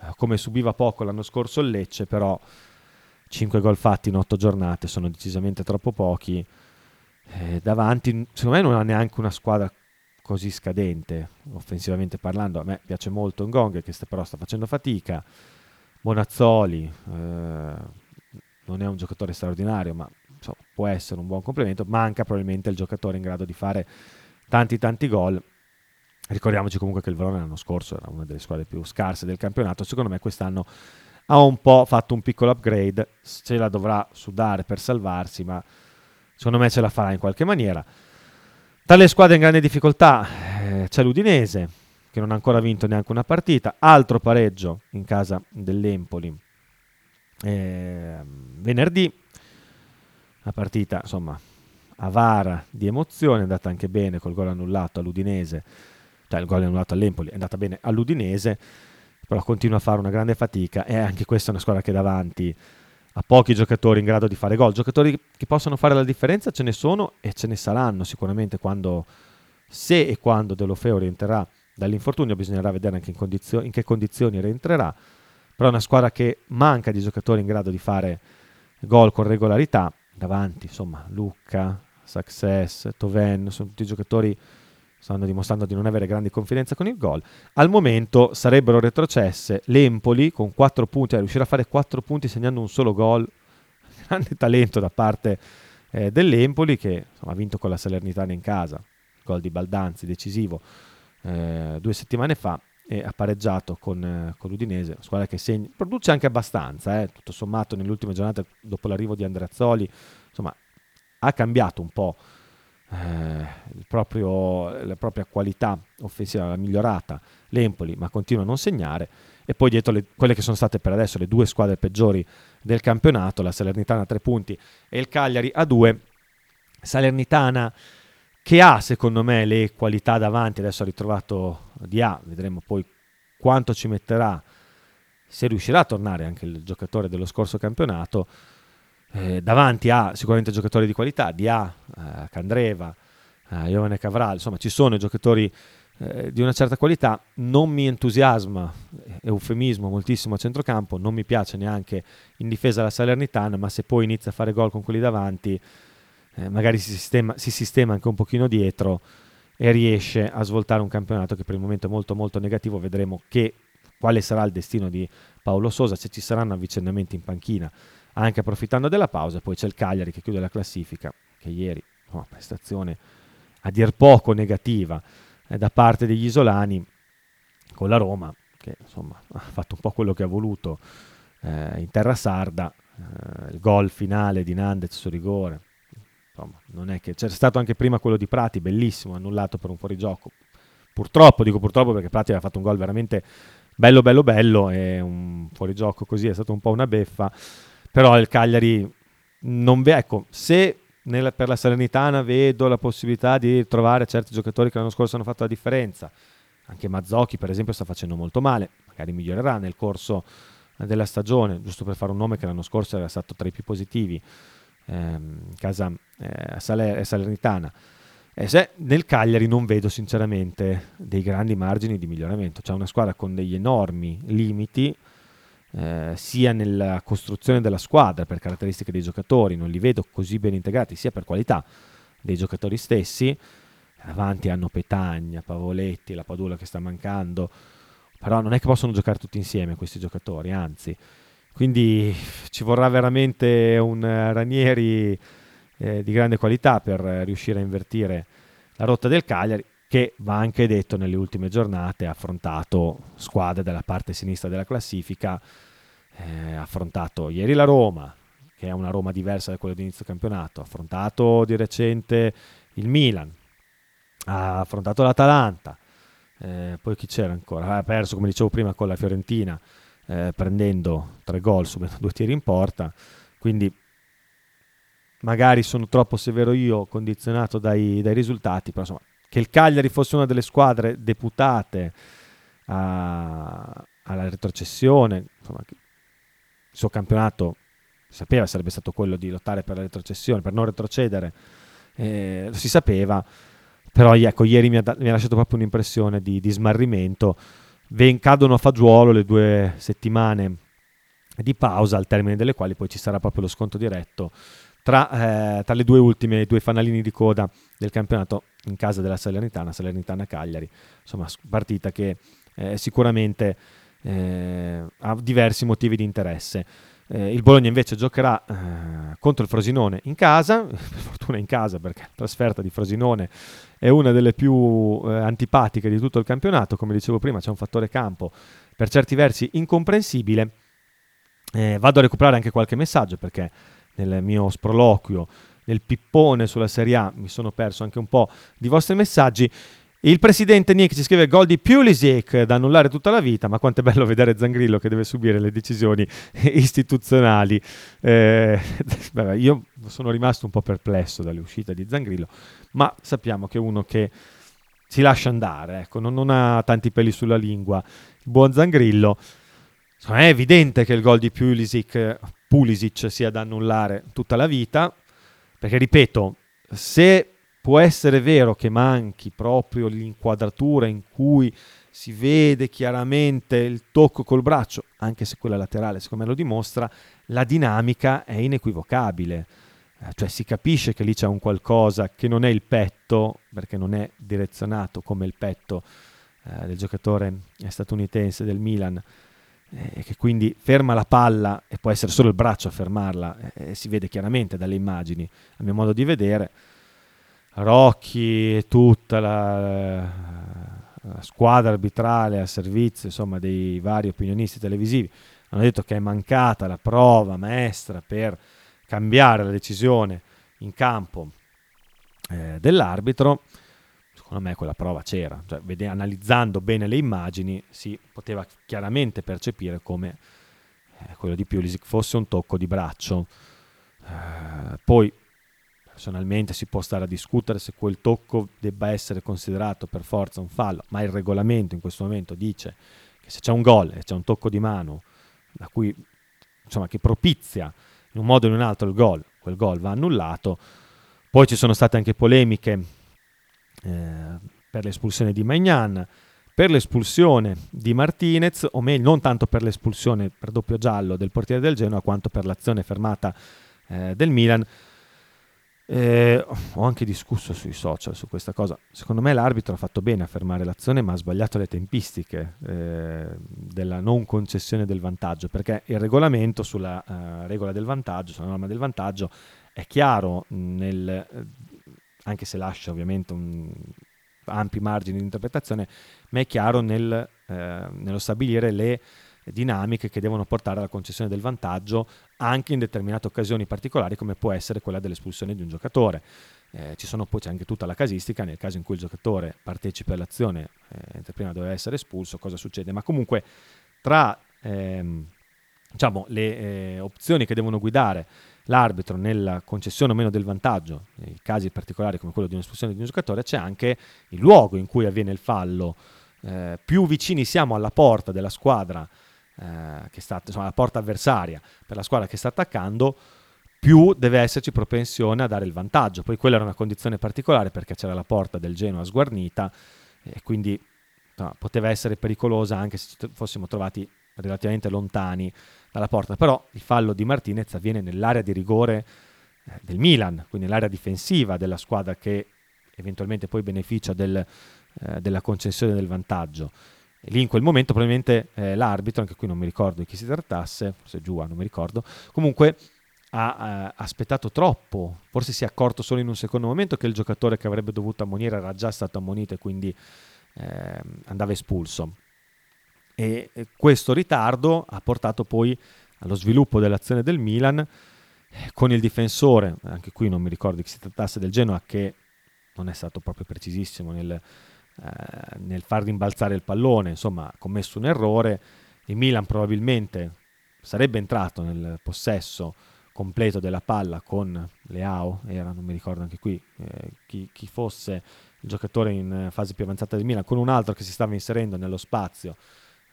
eh, come subiva poco l'anno scorso il Lecce, però 5 gol fatti in 8 giornate sono decisamente troppo pochi. Eh, davanti, secondo me non ha neanche una squadra così scadente, offensivamente parlando. A me piace molto Ngong, che sta, però sta facendo fatica. Bonazzoli eh, non è un giocatore straordinario, ma insomma, può essere un buon complemento. Manca probabilmente il giocatore in grado di fare tanti tanti gol Ricordiamoci comunque che il Verona l'anno scorso era una delle squadre più scarse del campionato, secondo me quest'anno ha un po' fatto un piccolo upgrade, ce la dovrà sudare per salvarsi, ma secondo me ce la farà in qualche maniera. Tra le squadre in grande difficoltà eh, c'è l'Udinese, che non ha ancora vinto neanche una partita, altro pareggio in casa dell'Empoli. Eh, venerdì, una partita insomma avara di emozione, è andata anche bene col gol annullato all'Udinese. Cioè il gol annullato all'Empoli, è andata bene all'Udinese, però continua a fare una grande fatica e anche questa è una squadra che davanti ha pochi giocatori in grado di fare gol, giocatori che possono fare la differenza ce ne sono e ce ne saranno sicuramente quando, se e quando De Lofeo rientrerà dall'infortunio, bisognerà vedere anche in, condizio- in che condizioni rientrerà, però è una squadra che manca di giocatori in grado di fare gol con regolarità, davanti insomma Lucca, Success, Toven, sono tutti giocatori stanno dimostrando di non avere grandi confidenza con il gol. Al momento sarebbero retrocesse l'Empoli con 4 punti, a riuscire a fare 4 punti segnando un solo gol, grande talento da parte eh, dell'Empoli che insomma, ha vinto con la Salernitana in casa, gol di Baldanzi decisivo eh, due settimane fa e ha pareggiato con, eh, con l'Udinese, squadra che segna, produce anche abbastanza, eh, tutto sommato nelle ultime giornate dopo l'arrivo di Andreazzoli, insomma ha cambiato un po' eh, proprio, la propria qualità offensiva l'ha migliorata l'Empoli, ma continua a non segnare. E poi dietro le, quelle che sono state per adesso le due squadre peggiori del campionato, la Salernitana a tre punti e il Cagliari a due. Salernitana che ha secondo me le qualità davanti, adesso ha ritrovato di A, vedremo poi quanto ci metterà, se riuscirà a tornare anche il giocatore dello scorso campionato eh, davanti a sicuramente giocatori di qualità, di A, eh, Candreva, eh, Iovane Cavral, insomma ci sono giocatori eh, di una certa qualità, non mi entusiasma, eufemismo moltissimo a centrocampo, non mi piace neanche in difesa la Salernitana, ma se poi inizia a fare gol con quelli davanti, eh, magari si sistema, si sistema anche un pochino dietro e riesce a svoltare un campionato che per il momento è molto molto negativo, vedremo che, quale sarà il destino di Paolo Sosa, se ci saranno avvicendamenti in panchina anche approfittando della pausa. Poi c'è il Cagliari che chiude la classifica, che ieri, oh, prestazione a dir poco negativa eh, da parte degli isolani con la Roma, che insomma ha fatto un po' quello che ha voluto eh, in terra sarda, eh, il gol finale di Nandez su rigore. Insomma, non è che c'era stato anche prima quello di Prati, bellissimo, annullato per un fuorigioco. Purtroppo, dico purtroppo perché Prati aveva fatto un gol veramente bello, bello, bello e un fuorigioco così è stato un po' una beffa però il Cagliari non ve, ecco, se nella, per la Salernitana vedo la possibilità di trovare certi giocatori che l'anno scorso hanno fatto la differenza, anche Mazzocchi per esempio sta facendo molto male, magari migliorerà nel corso della stagione, giusto per fare un nome che l'anno scorso era stato tra i più positivi, ehm, casa eh, Saler- Salernitana. E se nel Cagliari non vedo sinceramente dei grandi margini di miglioramento. C'è una squadra con degli enormi limiti, eh, sia nella costruzione della squadra per caratteristiche dei giocatori, non li vedo così ben integrati, sia per qualità dei giocatori stessi. Avanti hanno Petagna, Pavoletti, la Padula che sta mancando, però non è che possono giocare tutti insieme questi giocatori, anzi. Quindi ci vorrà veramente un Ranieri eh, di grande qualità per riuscire a invertire la rotta del Cagliari, che va anche detto nelle ultime giornate ha affrontato squadre dalla parte sinistra della classifica, eh, ha affrontato ieri la Roma, che è una Roma diversa da quella di inizio campionato, ha affrontato di recente il Milan, ha affrontato l'Atalanta, eh, poi chi c'era ancora? Ha perso, come dicevo prima, con la Fiorentina, eh, prendendo tre gol subito due tiri in porta, quindi magari sono troppo severo io, condizionato dai, dai risultati, però insomma, che il Cagliari fosse una delle squadre deputate a, alla retrocessione, insomma, il suo campionato sapeva sarebbe stato quello di lottare per la retrocessione, per non retrocedere, eh, si sapeva, però ecco, ieri mi ha, mi ha lasciato proprio un'impressione di, di smarrimento. Ven, cadono a fagiolo le due settimane di pausa, al termine delle quali poi ci sarà proprio lo sconto diretto tra, eh, tra le due ultime, due fanalini di coda del campionato in casa della Salernitana, Salernitana-Cagliari. Insomma, partita che eh, sicuramente eh, ha diversi motivi di interesse. Eh, il Bologna invece giocherà eh, contro il Frosinone in casa, per fortuna in casa perché la trasferta di Frosinone è una delle più eh, antipatiche di tutto il campionato, come dicevo prima c'è un fattore campo per certi versi incomprensibile. Eh, vado a recuperare anche qualche messaggio perché nel mio sproloquio, nel pippone sulla Serie A, mi sono perso anche un po' di vostri messaggi. Il presidente Nick ci scrive gol di Pulisic da annullare tutta la vita, ma quanto è bello vedere Zangrillo che deve subire le decisioni istituzionali. Eh, io sono rimasto un po' perplesso dalle uscite di Zangrillo, ma sappiamo che è uno che si lascia andare, ecco, non, non ha tanti peli sulla lingua. Il buon Zangrillo, è evidente che il gol di Pulisic Pulisic sia da annullare tutta la vita, perché ripeto, se può essere vero che manchi proprio l'inquadratura in cui si vede chiaramente il tocco col braccio, anche se quella laterale secondo me lo dimostra, la dinamica è inequivocabile. Eh, cioè si capisce che lì c'è un qualcosa che non è il petto, perché non è direzionato come il petto eh, del giocatore statunitense del Milan, e che quindi ferma la palla e può essere solo il braccio a fermarla, e si vede chiaramente dalle immagini, a mio modo di vedere. Rocchi e tutta la, la, squadra arbitrale a servizio insomma, dei vari opinionisti televisivi hanno detto che è mancata la prova maestra per cambiare la decisione in campo eh, dell'arbitro secondo me quella prova c'era, cioè, vede, analizzando bene le immagini si poteva chiaramente percepire come eh, quello di Pulisic fosse un tocco di braccio. Eh, poi personalmente si può stare a discutere se quel tocco debba essere considerato per forza un fallo, ma il regolamento in questo momento dice che se c'è un gol e c'è un tocco di mano da cui, insomma, che propizia in un modo o in un altro il gol, quel gol va annullato. Poi ci sono state anche polemiche eh, per l'espulsione di Magnan, per l'espulsione di Martinez, o meglio non tanto per l'espulsione per doppio giallo del portiere del Genoa, quanto per l'azione fermata eh, del Milan. Eh, ho anche discusso sui social su questa cosa. Secondo me l'arbitro ha fatto bene a fermare l'azione, ma ha sbagliato le tempistiche eh, della non concessione del vantaggio, perché il regolamento sulla uh, regola del vantaggio, sulla norma del vantaggio, è chiaro nel anche se lascia ovviamente un, ampi margini di interpretazione, ma è chiaro nel, eh, nello stabilire le dinamiche che devono portare alla concessione del vantaggio anche in determinate occasioni particolari come può essere quella dell'espulsione di un giocatore. Eh, ci sono poi c'è anche tutta la casistica nel caso in cui il giocatore partecipa all'azione eh, prima doveva essere espulso, cosa succede? Ma comunque tra ehm, diciamo, le eh, opzioni che devono guidare l'arbitro nella concessione o meno del vantaggio, nei casi particolari come quello di un'espulsione di un giocatore, c'è anche il luogo in cui avviene il fallo. Eh, più vicini siamo alla porta della squadra, eh, che sta, insomma, alla porta avversaria per la squadra che sta attaccando, più deve esserci propensione a dare il vantaggio. Poi quella era una condizione particolare perché c'era la porta del Genoa sguarnita e quindi no, poteva essere pericolosa anche se ci fossimo trovati relativamente lontani dalla porta. Però il fallo di Martinez avviene nell'area di rigore eh, del Milan, quindi nell'area difensiva della squadra che eventualmente poi beneficia del, eh, della concessione del vantaggio. E lì in quel momento probabilmente eh, l'arbitro, anche qui non mi ricordo di chi si trattasse, forse Giua, non mi ricordo, comunque ha eh, aspettato troppo, forse si è accorto solo in un secondo momento che il giocatore che avrebbe dovuto ammonire era già stato ammonito e quindi eh, andava espulso. E, questo ritardo ha portato poi allo sviluppo dell'azione del Milan eh, con il difensore, anche qui non mi ricordo che si trattasse del Genoa, che non è stato proprio precisissimo nel, eh, nel far rimbalzare il pallone, insomma ha commesso un errore, il Milan probabilmente sarebbe entrato nel possesso completo della palla con Leao, era, non mi ricordo anche qui eh, chi, chi, fosse il giocatore in fase più avanzata del Milan, con un altro che si stava inserendo nello spazio,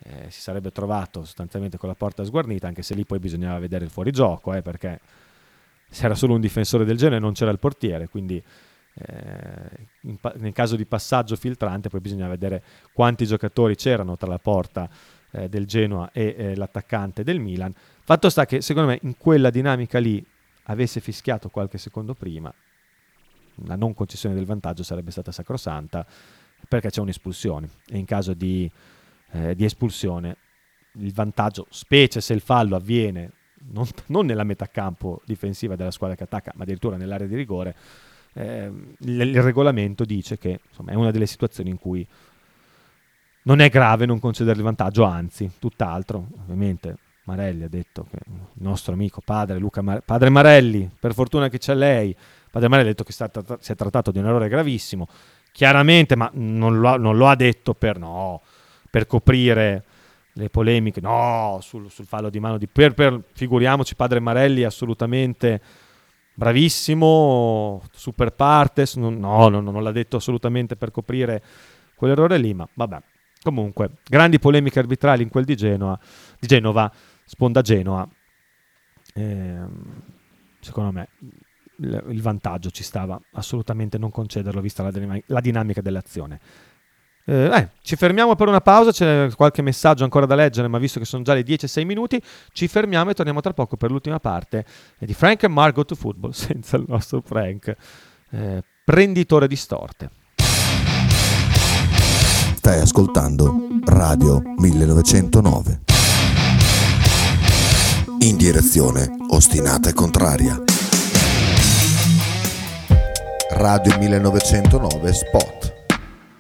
eh, si sarebbe trovato sostanzialmente con la porta sguarnita, anche se lì poi bisognava vedere il fuorigioco, eh, perché se era solo un difensore del genere non c'era il portiere, quindi eh, pa- nel caso di passaggio filtrante poi bisognava vedere quanti giocatori c'erano tra la porta eh, del Genoa e eh, l'attaccante del Milan. Fatto sta che secondo me in quella dinamica lì avesse fischiato qualche secondo prima, la non concessione del vantaggio sarebbe stata sacrosanta perché c'è un'espulsione e in caso di, eh, di espulsione il vantaggio, specie se il fallo avviene non, non, nella metà campo difensiva della squadra che attacca, ma addirittura nell'area di rigore, eh, il, il, regolamento dice che insomma, è una delle situazioni in cui non è grave non concedere il vantaggio, anzi, tutt'altro, ovviamente. Marelli ha detto che il nostro amico padre Luca Mar- padre Marelli, per fortuna che c'è lei, padre Marelli ha detto che si è trattato di un errore gravissimo, chiaramente, ma non lo ha, non lo ha detto per, no, per coprire le polemiche, no, sul, sul fallo di mano di per, per, figuriamoci, padre Marelli assolutamente bravissimo, super partes, non, no, no, non l'ha detto assolutamente per coprire quell'errore lì, ma vabbè, Comunque, grandi polemiche arbitrali in quel di Genoa, di Genova, sponda Genoa. Eh, secondo me il, vantaggio ci stava assolutamente non concederlo vista la, la dinamica dell'azione. Eh, eh, ci fermiamo per una pausa, c'è qualche messaggio ancora da leggere, ma visto che sono già le 10 e 6 minuti, ci fermiamo e torniamo tra poco per l'ultima parte di Frank e Margot to Football, senza il nostro Frank, eh, prenditore di storte. Stai ascoltando Radio 1909. In direzione ostinata e contraria. Radio 1909 Spot.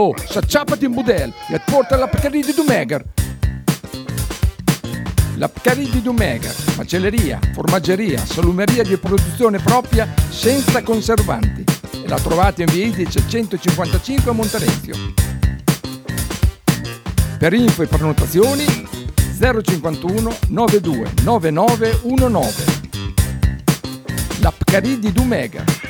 Peppa, oh, s'acciappati in budel e porta la Pcaridi di Dumegar. La Pcaridi di Dumegar, macelleria, formaggeria, salumeria di produzione propria senza conservanti. E la trovate in via Idice 155 a Monterezio. Per info e prenotazioni 051 92 9919. La Pcari di Dumega.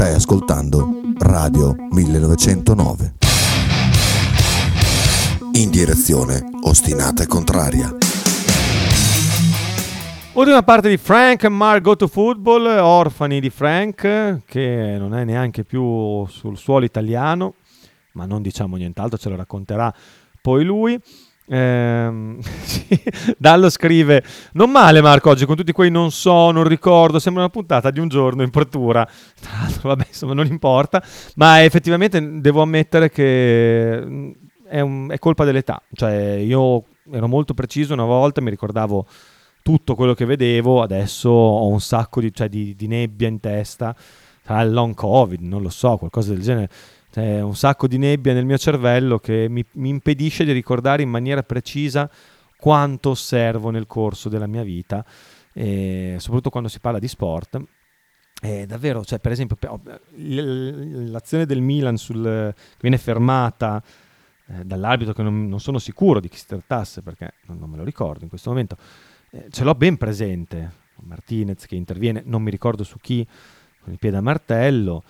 Stai ascoltando Radio 1909. In direzione ostinata e contraria. Ultima parte di Frank and Mark Go to Football, orfani di Frank, che non è neanche più sul suolo italiano, ma non diciamo nient'altro, ce lo racconterà poi lui. Ehm, sì, Dallo scrive: Non male, Marco. Oggi con tutti quei non so, non ricordo. Sembra una puntata di un giorno in procura. Tra l'altro, vabbè, insomma, non importa. Ma effettivamente devo ammettere che mm, è, un- è colpa dell'età. Cioè, io ero molto preciso una volta, mi ricordavo tutto quello che vedevo. Adesso ho un sacco di, cioè, di- di nebbia in testa. Sarà il long covid, non lo so, qualcosa del genere. C'è un sacco di nebbia nel mio cervello che mi, mi impedisce di ricordare in maniera precisa quanto osservo nel corso della mia vita, e soprattutto quando si parla di sport. E davvero, cioè, per esempio, l'azione del Milan sul, che viene fermata eh, dall'arbitro, che non, non sono sicuro di chi si trattasse perché non, non me lo ricordo in questo momento, eh, ce l'ho ben presente. Martinez che interviene, non mi ricordo su chi, con il piede a martello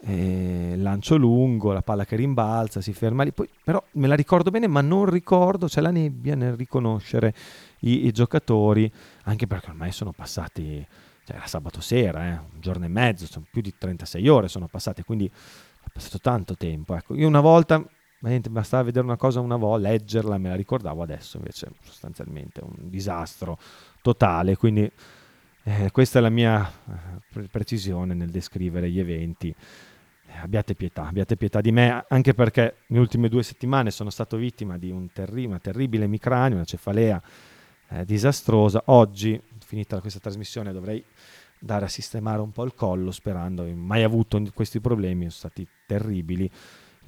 eh, lancio lungo, la palla che rimbalza, si ferma lì, poi, però me la ricordo bene, ma non ricordo, c'è la nebbia nel riconoscere i, i giocatori, anche perché ormai sono passati, cioè era sabato sera, eh, un giorno e mezzo, sono più di 36 ore sono passate, quindi è passato tanto tempo. Ecco, io una volta, veramente bastava vedere una cosa una volta, leggerla, me la ricordavo, adesso invece sostanzialmente un disastro totale, quindi eh, questa è la mia eh, pre- precisione nel descrivere gli eventi. Abbiate pietà, abbiate pietà di me, anche perché nelle ultime due settimane sono stato vittima di un terri- una terribile emicrania, una cefalea eh, disastrosa. Oggi, finita questa trasmissione, dovrei dare a sistemare un po' il collo, sperando, mai avuto questi problemi, sono stati terribili.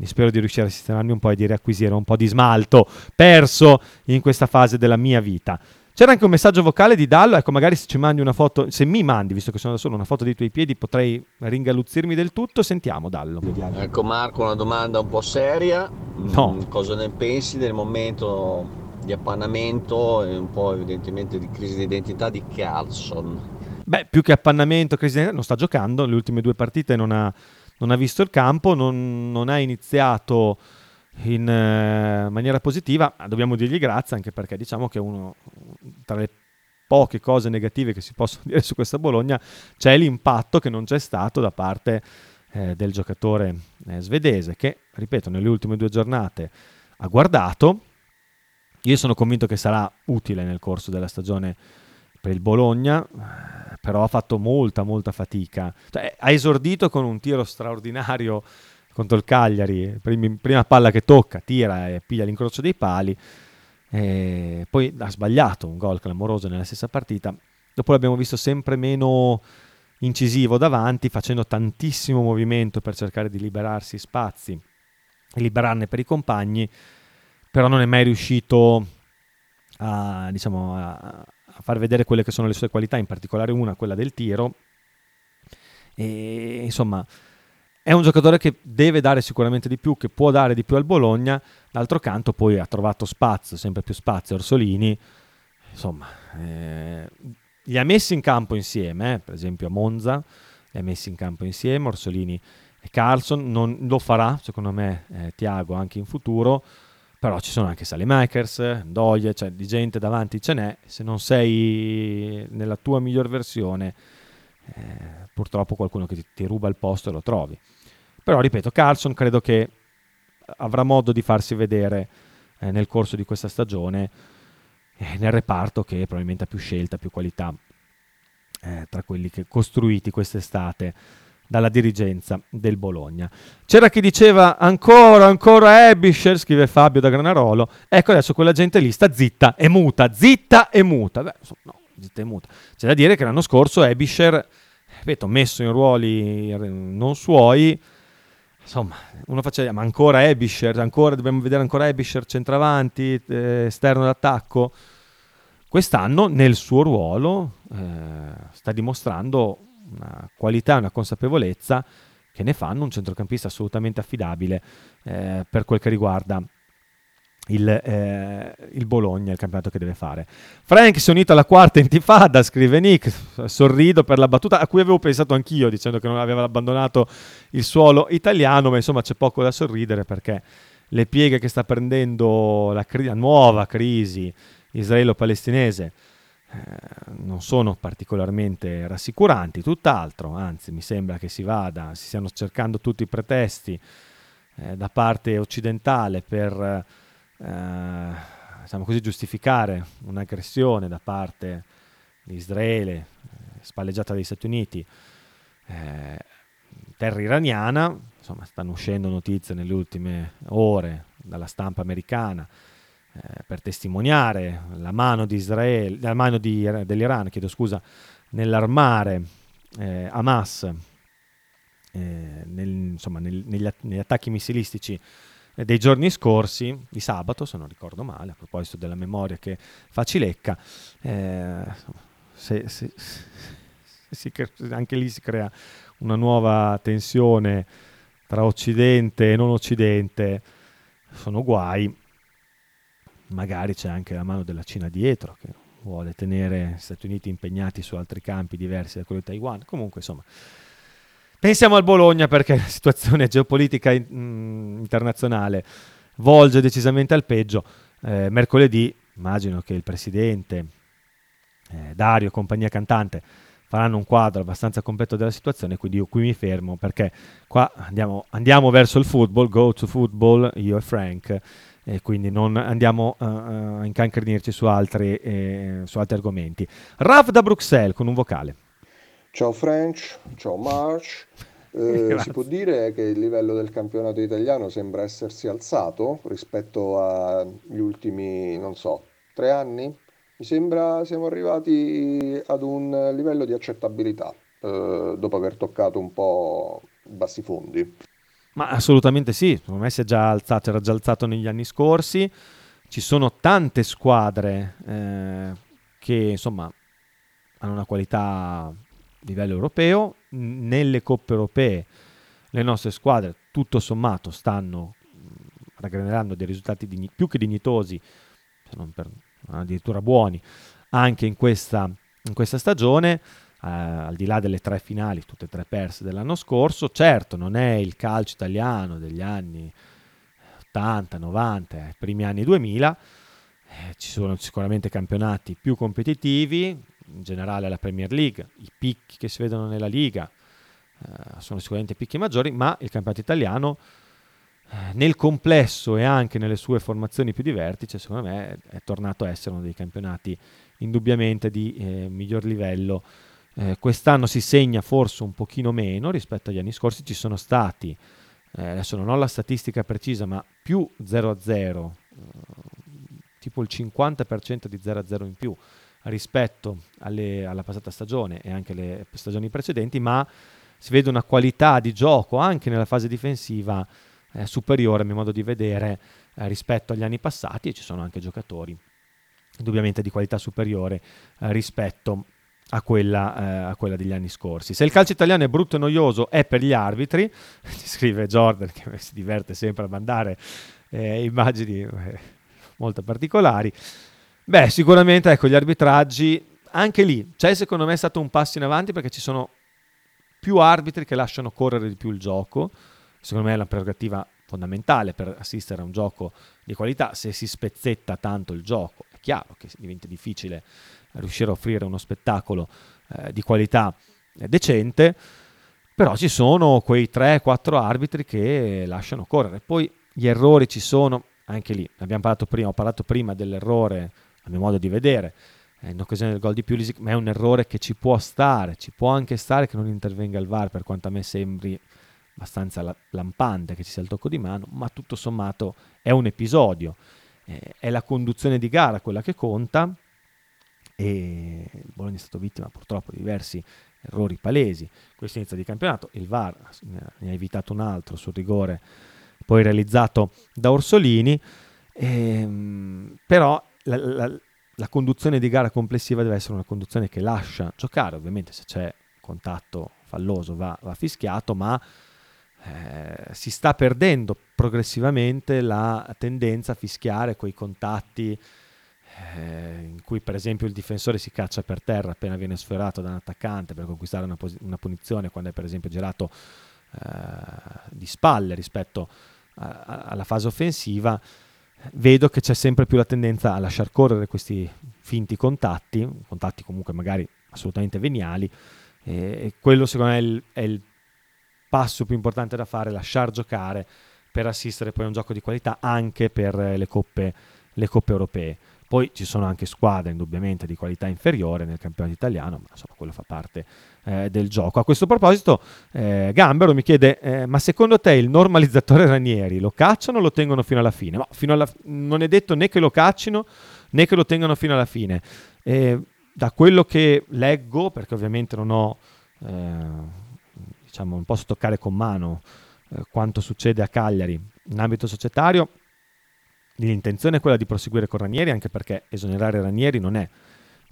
Spero di riuscire a sistemarmi un po' e di riacquisire un po' di smalto perso in questa fase della mia vita. C'era anche un messaggio vocale di Dallo, ecco magari se ci mandi una foto, se mi mandi, visto che sono da solo, una foto dei tuoi piedi potrei ringaluzzirmi del tutto, sentiamo Dallo. Ecco Marco, una domanda un po' seria. No. Mm, Cosa ne pensi del momento di appannamento e un po' evidentemente di crisi di identità di Carlson? Beh, più che appannamento, crisi di- non sta giocando, le ultime due partite non ha, non ha visto il campo, non, non ha iniziato in eh, maniera positiva, dobbiamo dirgli grazie anche perché diciamo che uno tra le poche cose negative che si possono dire su questa Bologna c'è l'impatto che non c'è stato da parte eh, del giocatore eh, svedese che, ripeto, nelle ultime due giornate ha guardato. Io sono convinto che sarà utile nel corso della stagione per il Bologna, eh, però ha fatto molta, molta fatica. Cioè, ha esordito con un tiro straordinario contro il Cagliari, primi- prima palla che tocca, tira e piglia l'incrocio dei pali, e poi ha sbagliato un gol clamoroso nella stessa partita. Dopo l'abbiamo visto sempre meno incisivo davanti, facendo tantissimo movimento per cercare di liberarsi spazi e liberarne per i compagni, però non è mai riuscito a, diciamo, a, a far vedere quelle che sono le sue qualità, in particolare una, quella del tiro. E insomma, è un giocatore che deve dare sicuramente di più, che può dare di più al Bologna. D'altro canto, poi ha trovato spazio, sempre più spazio. Orsolini, insomma, eh, li ha messi in campo insieme, eh, per esempio a Monza, li ha messi in campo insieme. Orsolini e Carlson non lo farà, secondo me, eh, Tiago anche in futuro. Però ci sono anche Salemakers, Doie, cioè di gente davanti ce n'è. Se non sei nella tua miglior versione, eh, purtroppo qualcuno che ti, ti ruba il posto e lo trovi. Però ripeto, Carlson credo che avrà modo di farsi vedere eh, nel corso di questa stagione eh, nel reparto che probabilmente ha più scelta, più qualità eh, tra quelli che costruiti quest'estate dalla dirigenza del Bologna. C'era chi diceva ancora, ancora Ebischer, scrive Fabio da Granarolo. Ecco adesso quella gente lì sta zitta e muta, zitta e muta. Beh, no, zitta e muta. C'è da dire che l'anno scorso Ebischer, ripeto, messo in ruoli non suoi, insomma, uno faceva, ma ancora Ebischer, ancora, dobbiamo vedere ancora Ebischer centravanti, eh, esterno d'attacco. Quest'anno nel suo ruolo eh, sta dimostrando una qualità una consapevolezza che ne fanno un centrocampista assolutamente affidabile eh, per quel che riguarda il, eh, il, Bologna, il campionato che deve fare. Frank si è unito alla quarta intifada, scrive Nick, sorrido per la battuta a cui avevo pensato anch'io dicendo che non aveva abbandonato il suolo italiano, ma insomma c'è poco da sorridere perché le pieghe che sta prendendo la, cri- la nuova crisi israelo-palestinese eh, non sono particolarmente rassicuranti, tutt'altro, anzi mi sembra che si vada, si stiano cercando tutti i pretesti eh, da parte occidentale per eh, diciamo così, giustificare un'aggressione da parte di Israele, eh, spalleggiata dagli Stati Uniti, eh, terra iraniana, insomma stanno uscendo notizie nelle ultime ore dalla stampa americana eh, per testimoniare la mano, di Israele, la mano di, dell'Iran chiedo scusa, nell'armare eh, Hamas eh, nel, insomma, nel, negli, negli, attacchi missilistici dei giorni scorsi, di sabato se non ricordo male, a proposito della memoria che fa Cilecca, eh, se, se, se, anche lì si crea una nuova tensione tra Occidente e non Occidente, sono guai magari c'è anche la mano della Cina dietro che vuole tenere gli Stati Uniti impegnati su altri campi diversi da quello di Taiwan. Comunque, insomma, pensiamo al Bologna perché la situazione geopolitica in, mm, internazionale volge decisamente al peggio. Eh, mercoledì, immagino che il presidente eh, Dario compagnia cantante faranno un quadro abbastanza completo della situazione, quindi io qui mi fermo perché qua andiamo, andiamo verso il football, go to football, io e Frank e quindi non andiamo uh, a incancrenirci su altri, eh, su altri argomenti. Rav da Bruxelles con un vocale. Ciao French, ciao March. Eh, si può dire che il livello del campionato italiano sembra essersi alzato rispetto agli ultimi, non so, tre anni? Mi sembra siamo arrivati ad un livello di accettabilità eh, dopo aver toccato un po' bassi fondi. Ma assolutamente sì, secondo me si è già alzato, era già alzato negli anni scorsi. Ci sono tante squadre eh, che insomma hanno una qualità livello europeo. Nelle coppe europee le nostre squadre tutto sommato stanno raggranerando dei risultati digni- più che dignitosi, se non per addirittura buoni, anche in questa, in questa stagione eh, al di là delle tre finali, tutte e tre perse dell'anno scorso, certo non è il calcio italiano degli anni 80, 90, primi anni 2000, eh, ci sono sicuramente campionati più competitivi, in generale la Premier League, i picchi che si vedono nella Liga eh, sono sicuramente picchi maggiori, ma il campionato italiano eh, nel complesso e anche nelle sue formazioni più di vertice, secondo me è, tornato a essere uno dei campionati indubbiamente di eh, miglior livello. Eh, quest'anno si segna forse un pochino meno rispetto agli anni scorsi, ci sono stati, eh, adesso non ho la statistica precisa, ma più 0 a 0, eh, tipo il 50% di 0 a 0 in più rispetto alle, alla passata stagione e anche alle stagioni precedenti, ma si vede una qualità di gioco anche nella fase difensiva eh, superiore a mio modo di vedere eh, rispetto agli anni passati e ci sono anche giocatori indubbiamente di qualità superiore eh, rispetto a quella, eh, a quella, degli anni scorsi. Se il calcio italiano è brutto e noioso è per gli arbitri, ci scrive Jordan che si diverte sempre a mandare eh, immagini eh, molto particolari. Beh, sicuramente ecco, gli arbitraggi, anche lì c'è secondo me stato un passo in avanti perché ci sono più arbitri che lasciano correre di più il gioco, secondo me è la prerogativa fondamentale per assistere a un gioco di qualità, se si spezzetta tanto il gioco è chiaro che diventa difficile riuscire a offrire uno spettacolo eh, di qualità eh, decente, però ci sono quei 3-4 arbitri che lasciano correre. Poi gli errori ci sono, anche lì, abbiamo parlato prima, ho parlato prima dell'errore, a mio modo di vedere, eh, in occasione del gol di Pulisic, ma è un errore che ci può stare, ci può anche stare che non intervenga il VAR, per quanto a me sembri abbastanza la- lampante che ci sia il tocco di mano, ma tutto sommato è un episodio, eh, è la conduzione di gara quella che conta e il Bologna è stato vittima purtroppo di diversi errori palesi. Questo inizio di campionato, il VAR ne ha evitato un altro sul rigore poi realizzato da Orsolini, ehm, però la, la, la conduzione di gara complessiva deve essere una conduzione che lascia giocare, ovviamente se c'è contatto falloso va, va fischiato, ma eh, si sta perdendo progressivamente la tendenza a fischiare quei contatti eh, in cui per esempio il difensore si caccia per terra appena viene sfiorato da un attaccante per conquistare una, pos- una punizione quando è per esempio girato eh, di spalle rispetto a- a- alla fase offensiva vedo che c'è sempre più la tendenza a lasciar correre questi finti contatti contatti comunque magari assolutamente veniali e quello secondo me è il, è il passo più importante da fare lasciar giocare per assistere poi a un gioco di qualità anche per le coppe, le coppe europee poi ci sono anche squadre indubbiamente di qualità inferiore nel campionato italiano, ma insomma quello fa parte eh, del gioco. A questo proposito, eh, Gambero mi chiede: eh, ma secondo te il normalizzatore Ranieri lo cacciano o lo tengono fino alla fine? Ma fino alla, non è detto né che lo caccino né che lo tengano fino alla fine. da quello che leggo, perché ovviamente non ho, eh, diciamo, non posso toccare con mano eh, quanto succede a Cagliari in ambito societario L'intenzione è quella di proseguire con Ranieri, anche perché esonerare Ranieri non è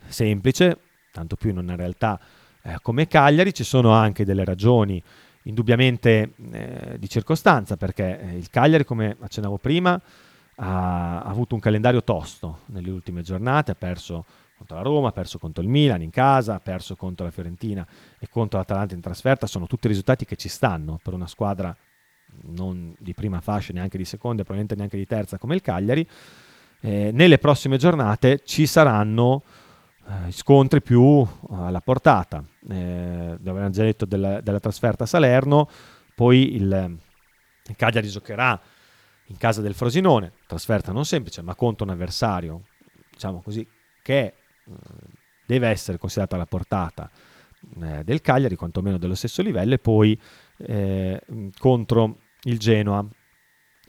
semplice, tanto più in una realtà eh, come Cagliari. Ci sono anche delle ragioni indubbiamente eh, di circostanza, perché eh, il Cagliari, come accennavo prima, ha, ha, avuto un calendario tosto nelle ultime giornate, ha perso contro la Roma, ha perso contro il Milan in casa, ha perso contro la Fiorentina e contro l'Atalanta in trasferta, sono tutti risultati che ci stanno per una squadra non di prima fascia, neanche di seconda, probabilmente neanche di terza come il Cagliari, eh, nelle prossime giornate ci saranno eh, scontri più alla portata. Eh, abbiamo già detto della, della, trasferta a Salerno, poi il, il Cagliari giocherà in casa del Frosinone, trasferta non semplice, ma contro un avversario, diciamo così, che eh, deve essere considerato alla portata eh, del Cagliari, quantomeno dello stesso livello, e poi eh, contro il Genoa.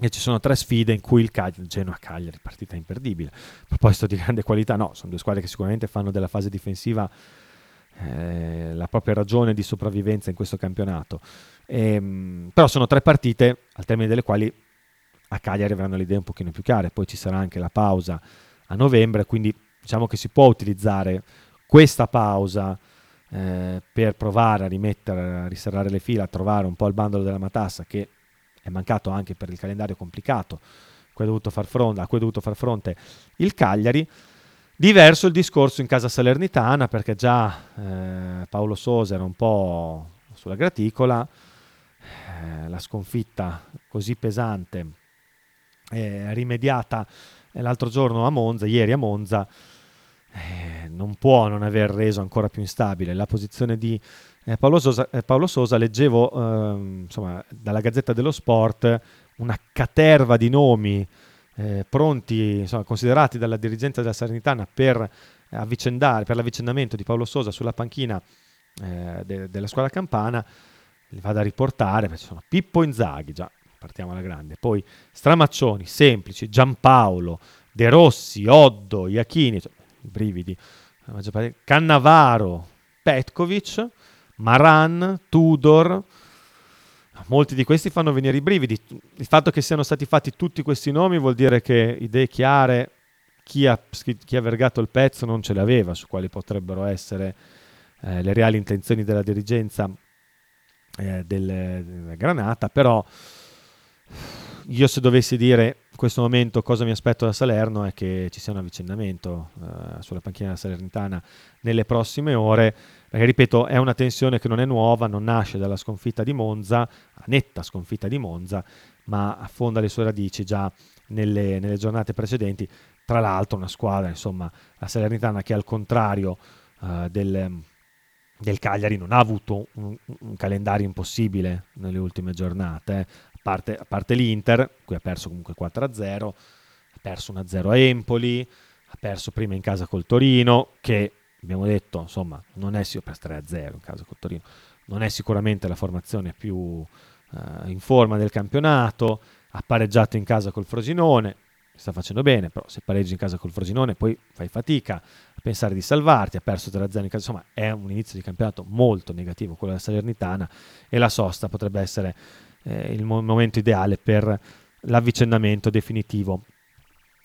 E ci sono tre sfide in cui il Cagliari, Genoa-Cagliari, partita imperdibile. A proposito di grande qualità, no, sono due squadre che sicuramente fanno della fase difensiva eh, la propria ragione di sopravvivenza in questo campionato. E, ehm, però sono tre partite al termine delle quali a Cagliari avranno le idee un pochino più chiare. Poi ci sarà anche la pausa a novembre, quindi diciamo che si può utilizzare questa pausa eh, per provare a rimettere, a riserrare le fila, a trovare un po' il bandolo della matassa che è mancato anche per il calendario complicato cui fronte, a cui ha dovuto far fronte il Cagliari. Diverso il discorso in casa salernitana perché già eh, Paolo Sosa era un po' sulla graticola, eh, la sconfitta così pesante eh, rimediata l'altro giorno a Monza, ieri a Monza, eh, non può non aver reso ancora più instabile la posizione di eh, Paolo, Sosa, eh, Paolo, Sosa. Leggevo ehm, insomma, dalla Gazzetta dello Sport una caterva di nomi eh, pronti, insomma, considerati dalla dirigenza della Salernitana per avvicendare, per l'avvicendamento di Paolo Sosa sulla panchina eh, de- della squadra campana. Li vado a riportare, perché sono Pippo Inzaghi, già partiamo alla grande, poi Stramaccioni, Semplici, Giampaolo, De Rossi, Oddo, Iachini, cioè, brividi, Cannavaro, Petkovic, Maran, Tudor, molti di questi fanno venire i brividi. Il fatto che siano stati fatti tutti questi nomi vuol dire che idee chiare, chi ha, chi ha vergato il pezzo non ce le aveva su quali potrebbero essere eh, le reali intenzioni della dirigenza eh, del, della Granata, però io se dovessi dire questo momento cosa mi aspetto da Salerno è che ci sia un avvicendamento uh, sulla panchina Salernitana nelle prossime ore, perché ripeto è una tensione che non è nuova, non nasce dalla sconfitta di Monza, la netta sconfitta di Monza, ma affonda le sue radici già nelle, nelle giornate precedenti. Tra l'altro una squadra, insomma, la Salernitana che al contrario uh, del, del Cagliari non ha avuto un, un, calendario impossibile nelle ultime giornate, eh parte, a parte l'Inter, qui ha perso comunque 4-0, ha perso 1-0 a Empoli, ha perso prima in casa col Torino, che abbiamo detto, insomma, non è per 3-0 in casa col Torino, non è sicuramente la formazione più eh, in forma del campionato, ha pareggiato in casa col Frosinone, sta facendo bene, però se pareggi in casa col Frosinone poi fai fatica a pensare di salvarti, ha perso 3-0 in casa, insomma è un inizio di campionato molto negativo quello della Salernitana e la sosta potrebbe essere eh, il mo- momento ideale per l'avvicendamento definitivo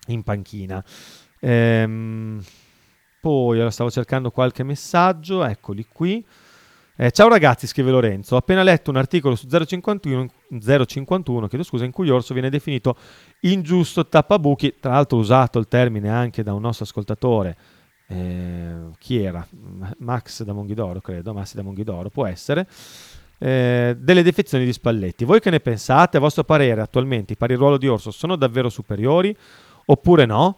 in panchina. Ehm, poi stavo cercando qualche messaggio, eccoli qui. Eh, ciao ragazzi, scrive Lorenzo. Ho appena letto un articolo su 051, 051 chiedo scusa, in cui Orso viene definito ingiusto tappabuchi. Tra l'altro, usato il termine anche da un nostro ascoltatore. Eh, chi era? Max da Monghidoro, credo. Massi da Monghidoro, può essere. Eh, delle defezioni di Spalletti. Voi che ne pensate? A vostro parere, attualmente i pari ruolo di Orso sono davvero superiori oppure no?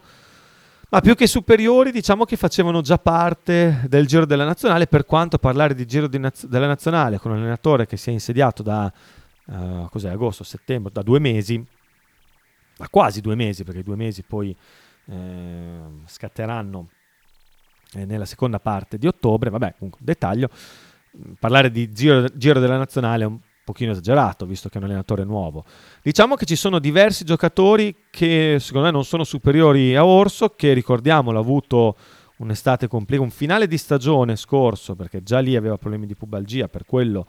Ma più che superiori, diciamo che facevano già parte del Giro della Nazionale, per quanto parlare di Giro di naz- della Nazionale con un allenatore che si è insediato da uh, agosto, settembre, da due mesi, da quasi due mesi, perché due mesi poi eh, scatteranno eh, nella seconda parte di ottobre, vabbè, comunque, dettaglio, parlare di Giro, Giro della Nazionale è un pochino esagerato, visto che è un allenatore nuovo. Diciamo che ci sono diversi giocatori che secondo me non sono superiori a Orso, che ricordiamolo ha avuto un'estate completa, un finale di stagione scorso, perché già lì aveva problemi di pubalgia, per quello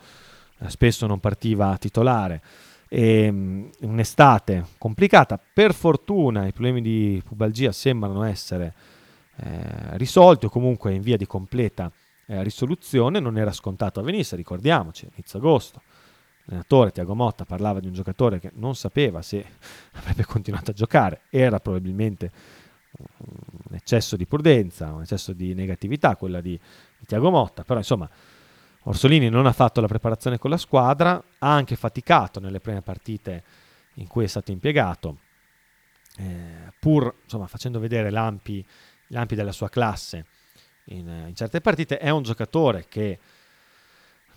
eh, spesso non partiva titolare. E, um, un'estate complicata, per fortuna i problemi di pubalgia sembrano essere eh, risolti o comunque in via di completa eh, risoluzione, non era scontato avvenisse, ricordiamoci, inizio agosto. L'allenatore Tiago Motta parlava di un giocatore che non sapeva se avrebbe continuato a giocare, era probabilmente un eccesso di prudenza, un eccesso di negatività quella di, di Tiago Motta, però insomma Orsolini non ha fatto la preparazione con la squadra, ha anche faticato nelle prime partite in cui è stato impiegato, eh, pur insomma, facendo vedere lampi, lampi della sua classe in, in certe partite, è un giocatore che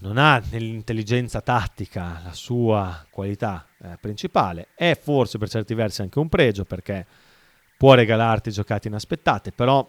non ha nell'intelligenza tattica la sua qualità eh, principale, è forse per certi versi anche un pregio perché può regalarti giocate inaspettate, però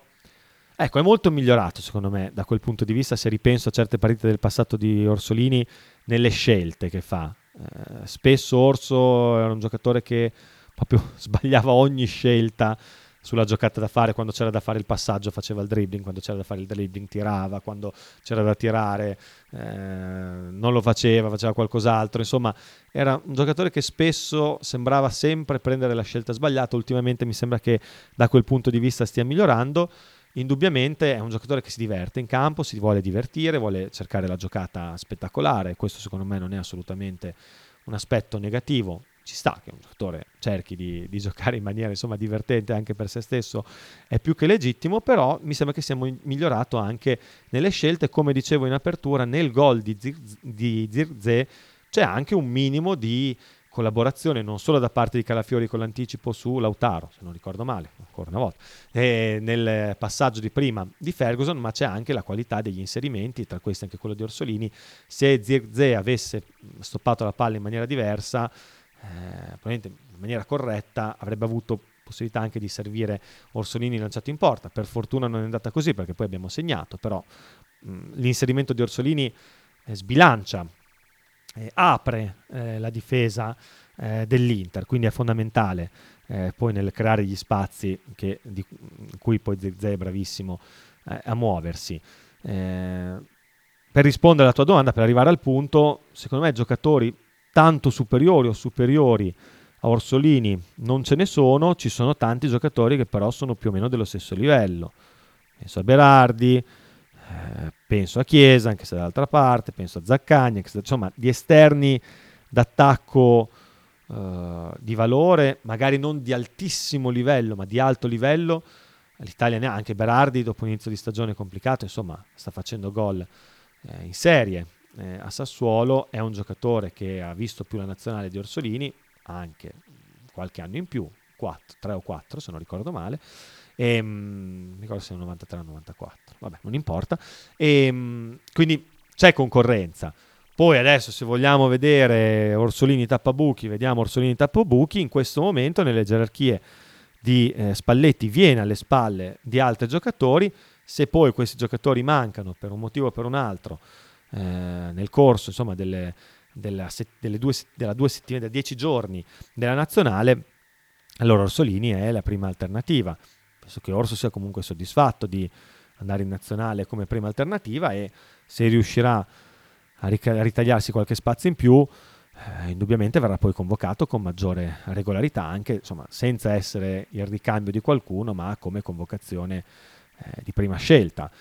ecco, è molto migliorato secondo me da quel punto di vista se ripenso a certe partite del passato di Orsolini nelle scelte che fa. Eh, spesso Orso era un giocatore che proprio sbagliava ogni scelta sulla giocata da fare, quando c'era da fare il passaggio faceva il dribbling, quando c'era da fare il dribbling tirava, quando c'era da tirare eh, non lo faceva, faceva qualcos'altro, insomma era un giocatore che spesso sembrava sempre prendere la scelta sbagliata, ultimamente mi sembra che da quel punto di vista stia migliorando. Indubbiamente è un giocatore che si diverte in campo, si vuole divertire, vuole cercare la giocata spettacolare, questo secondo me non è assolutamente un aspetto negativo ci sta che un giocatore cerchi di, di, giocare in maniera insomma, divertente anche per se stesso, è più che legittimo, però mi sembra che sia migliorato anche nelle scelte, come dicevo in apertura, nel gol di, Zir- di Zirze c'è anche un minimo di collaborazione non solo da parte di Calafiori con l'anticipo su Lautaro, se non ricordo male, ancora una volta, e nel passaggio di prima di Ferguson, ma c'è anche la qualità degli inserimenti, tra questi anche quello di Orsolini. Se Zirze avesse stoppato la palla in maniera diversa, eh, probabilmente in maniera corretta avrebbe avuto possibilità anche di servire Orsolini lanciato in porta. Per fortuna non è andata così perché poi abbiamo segnato, però mh, l'inserimento di Orsolini eh, sbilancia, eh, apre eh, la difesa eh, dell'Inter, quindi è fondamentale eh, poi nel creare gli spazi che, di cui poi Zezé è bravissimo a muoversi. per rispondere alla tua domanda, per arrivare al punto, secondo me giocatori tanto superiori o superiori a Orsolini non ce ne sono, ci sono tanti giocatori che però sono più o meno dello stesso livello. Penso a Berardi, eh, penso a Chiesa, anche se dall'altra parte, penso a Zaccagni, insomma di esterni d'attacco eh, di valore, magari non di altissimo livello, ma di alto livello. L'Italia ne ha anche Berardi dopo un inizio di stagione complicato, insomma sta facendo gol eh, in serie, eh, a Sassuolo, è un giocatore che ha visto più la nazionale di Orsolini, anche qualche anno in più, 4, 3 o 4 se non ricordo male, e, ehm, mh, ricordo se è 93 o 94, vabbè non importa, e, mh, quindi c'è concorrenza. Poi adesso se vogliamo vedere Orsolini tappabuchi, vediamo Orsolini tappabuchi, in questo momento nelle gerarchie di eh, Spalletti viene alle spalle di altri giocatori, se poi questi giocatori mancano per un motivo o per un altro eh, nel corso insomma, delle, della, delle due, della due settimane, da dieci giorni della nazionale, allora Orsolini è la prima alternativa. Penso che Orso sia comunque soddisfatto di andare in nazionale come prima alternativa e se riuscirà a, ric- a ritagliarsi qualche spazio in più, eh, indubbiamente verrà poi convocato con maggiore regolarità, anche insomma, senza essere il ricambio di qualcuno, ma come convocazione eh, di prima scelta.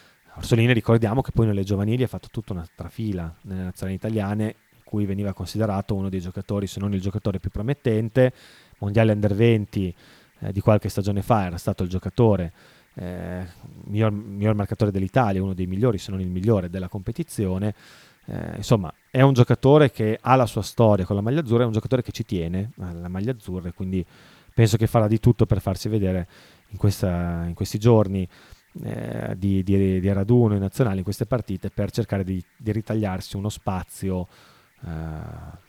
Orsolini ricordiamo che poi nelle giovanili ha fatto tutta una trafila nelle nazionali italiane in cui veniva considerato uno dei giocatori, se non il giocatore più promettente, mondiale under 20 eh, di qualche stagione fa era stato il giocatore eh, miglior, miglior marcatore dell'Italia, uno dei migliori se non il migliore della competizione. Eh, insomma, è un giocatore che ha la sua storia con la maglia azzurra, è un giocatore che ci tiene alla maglia azzurra e quindi penso che farà di tutto per farsi vedere in, questa, in questi giorni eh, di, di, di, raduno nazionali, in queste partite, per cercare di, di ritagliarsi uno spazio eh,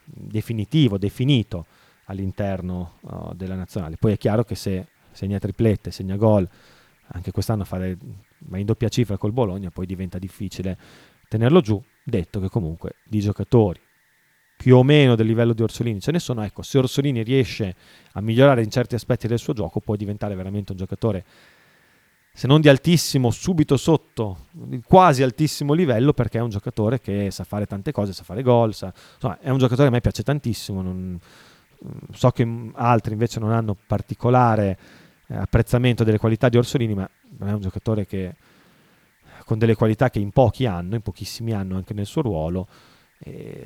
definitivo, definito all'interno uh, della nazionale. Poi è chiaro che se segna triplette, segna gol, anche quest'anno fare ma in doppia cifra col Bologna, poi diventa difficile tenerlo giù, detto che comunque di giocatori più o meno del livello di Orsolini ce ne sono, ecco, se Orsolini riesce a migliorare in certi aspetti del suo gioco può diventare veramente un giocatore se non di altissimo, subito sotto, quasi altissimo livello, perché è un giocatore che sa fare tante cose, sa fare gol, sa, insomma, è un giocatore che a me piace tantissimo, non, so che altri invece non hanno particolare eh, apprezzamento delle qualità di Orsolini, ma è un giocatore che con delle qualità che in pochi hanno, in pochissimi hanno anche nel suo ruolo.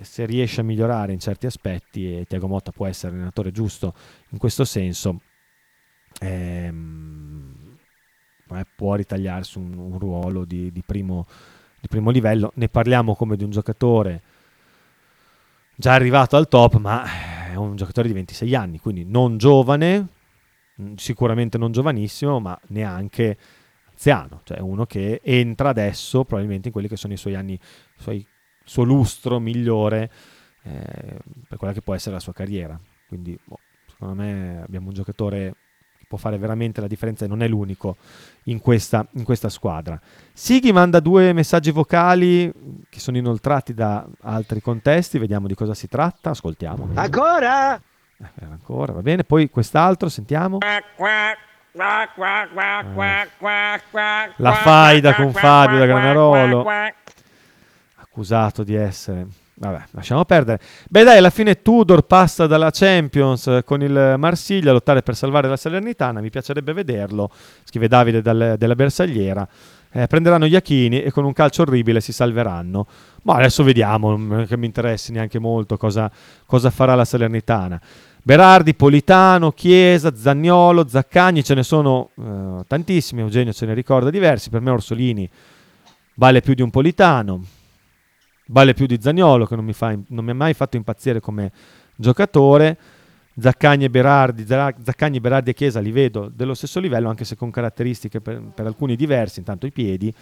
Se riesce a migliorare in certi aspetti, e Tiago Motta può essere allenatore giusto in questo senso, ehm, può ritagliarsi un, un ruolo di, di, primo, di primo livello. Ne parliamo come di un giocatore già arrivato al top, ma è un giocatore di 26 anni, quindi non giovane, sicuramente non giovanissimo, ma neanche anziano, cioè uno che entra adesso probabilmente in quelli che sono i suoi anni, il suo lustro migliore eh, per quella che può essere la sua carriera. Quindi boh, secondo me abbiamo un giocatore che può fare veramente la differenza e non è l'unico in questa, in questa squadra. Sighi manda due messaggi vocali che sono inoltrati da altri contesti, vediamo di cosa si tratta, ascoltiamo. Ancora? Eh, ancora, va bene, poi quest'altro, sentiamo. La faida con Fabio da Granarolo, accusato di essere... Vabbè, lasciamo perdere. Beh dai, alla fine Tudor passa dalla Champions con il Marsiglia a lottare per salvare la Salernitana, mi piacerebbe vederlo, scrive Davide dal, della Bersagliera. Eh, prenderanno gli Achini e con un calcio orribile si salveranno. Ma adesso vediamo, non che mi interessi neanche molto cosa, cosa farà la Salernitana. Berardi, Politano, Chiesa, Zagnolo, Zaccagni, ce ne sono eh, tantissimi, Eugenio ce ne ricorda diversi, per me Orsolini vale più di un Politano, vale più di Zagnolo che non mi, fa, non mi ha mai fatto impazzire come giocatore, Zaccagni e Berardi, Zaccagni, Berardi e Chiesa li vedo dello stesso livello anche se con caratteristiche per, per alcuni diversi, intanto i piedi,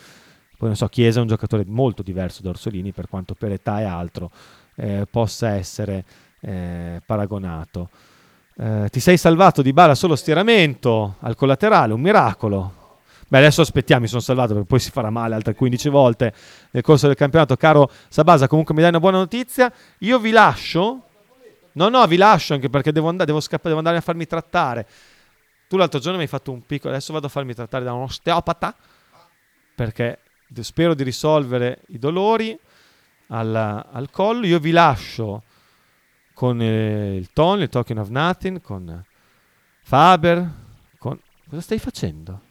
poi non so, Chiesa è un giocatore molto diverso da Orsolini per quanto per età e altro eh, possa essere eh, paragonato. Eh, ti sei salvato di Bala solo stieramento al collaterale, un miracolo. Beh, adesso aspettiamo, mi sono salvato perché poi si farà male altre 15 volte nel corso del campionato. Caro Sabasa, comunque mi dai una buona notizia. Io vi lascio. No, no, vi lascio anche perché devo andare, devo scappare, devo andare a farmi trattare. Tu l'altro giorno mi hai fatto un piccolo, adesso vado a farmi trattare da un osteopata perché spero di risolvere i dolori al, al collo. Io vi lascio con eh, il Tony, il Talking of Nothing, con Faber, con... Cosa stai facendo?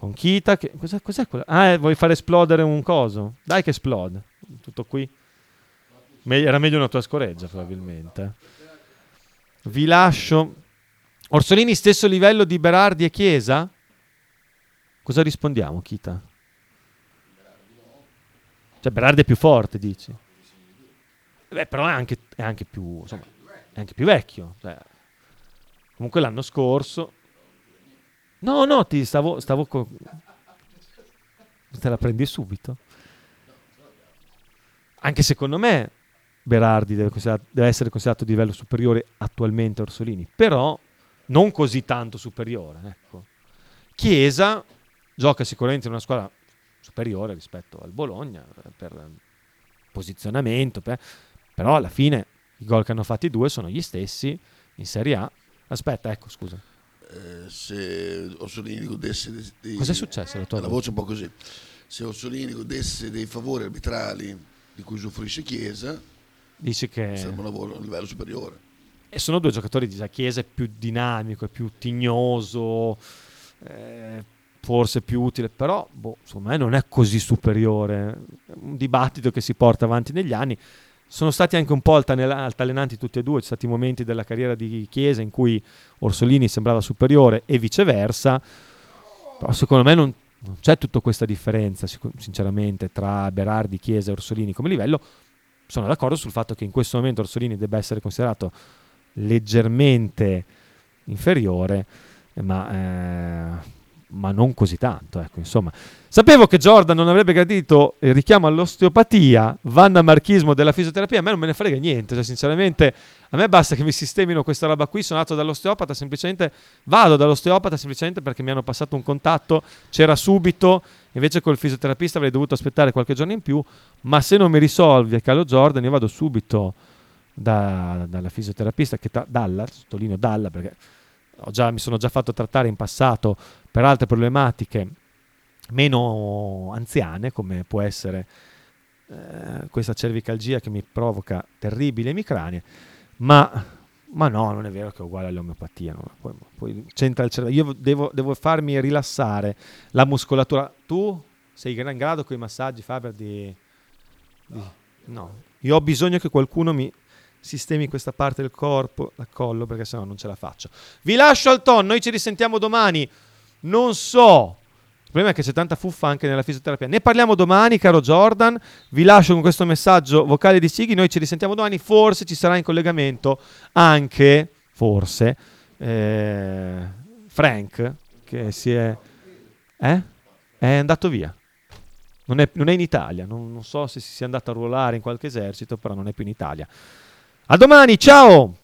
Con Kita, che... cos'è, cos'è quello? Ah, eh, vuoi far esplodere un coso? Dai che esplode. Tutto qui. Me- era meglio una tua scoreggia, probabilmente. Vi lascio... Orsolini stesso livello di Berardi e Chiesa? Cosa rispondiamo, Kita? Cioè, Berardi è più forte, dici? Beh, però è anche, è anche, più, insomma, è anche più vecchio. Cioè, comunque l'anno scorso... No, no, ti stavo... stavo co- Te la prendi subito? Anche secondo me Berardi deve, deve, essere considerato di livello superiore attualmente a Orsolini, però non così tanto superiore. Ecco. Chiesa gioca sicuramente in una squadra superiore rispetto al Bologna eh, per posizionamento, per... però alla fine i gol che hanno fatti i due sono gli stessi in Serie A. Aspetta, ecco, scusa. Eh, se Orsolini godesse dei, dei, Cos'è successo alla tua la voce? un po' così. Se Orsolini godesse dei favori arbitrali di cui usufruisce Chiesa dici che sarebbe un lavoro a un livello superiore. E sono due giocatori di Chiesa è più dinamico è più tignoso eh, forse più utile però boh, secondo me non è così superiore. È un dibattito che si porta avanti negli anni sono stati anche un po' altalenanti tutti e due, ci sono stati momenti della carriera di Chiesa in cui Orsolini sembrava superiore e viceversa, però secondo me non, non c'è tutta questa differenza, sinceramente, tra Berardi, Chiesa e Orsolini come livello. Sono d'accordo sul fatto che in questo momento Orsolini debba essere considerato leggermente inferiore, ma... Eh, ma non così tanto. Ecco, insomma. Sapevo che Jordan non avrebbe gradito il richiamo all'osteopatia, vannamarchismo della fisioterapia, a me non me ne frega niente, cioè, sinceramente a me basta che mi sistemino questa roba qui, sono andato dall'osteopata, semplicemente vado dall'osteopata semplicemente perché mi hanno passato un contatto, c'era subito, invece col fisioterapista avrei dovuto aspettare qualche giorno in più, ma se non mi risolvi, calo Jordan, io vado subito da, dalla fisioterapista, che ta- dalla, sottolineo dalla perché già, mi sono già fatto trattare in passato per altre problematiche meno anziane, come può essere eh, questa cervicalgia che mi provoca terribili emicranie, ma, ma, no, non è vero che è uguale all'omeopatia. No? Poi, poi c'entra il cervello. Io devo, devo, farmi rilassare la muscolatura. Tu sei in grado con i massaggi, Faber, di, di... No, io ho bisogno che qualcuno mi sistemi questa parte del corpo, la collo, perché sennò non ce la faccio. Vi lascio al ton, noi ci risentiamo domani. Non so. Il problema è che c'è tanta fuffa anche nella fisioterapia. Ne parliamo domani, caro Jordan. Vi lascio con questo messaggio vocale di Sighi. Noi ci risentiamo domani. Forse ci sarà in collegamento anche, forse, eh, Frank, che si è... Eh? È andato via. Non è, non è in Italia. Non, non so se si sia andato a ruolare in qualche esercito, però non è più in Italia. A domani, ciao!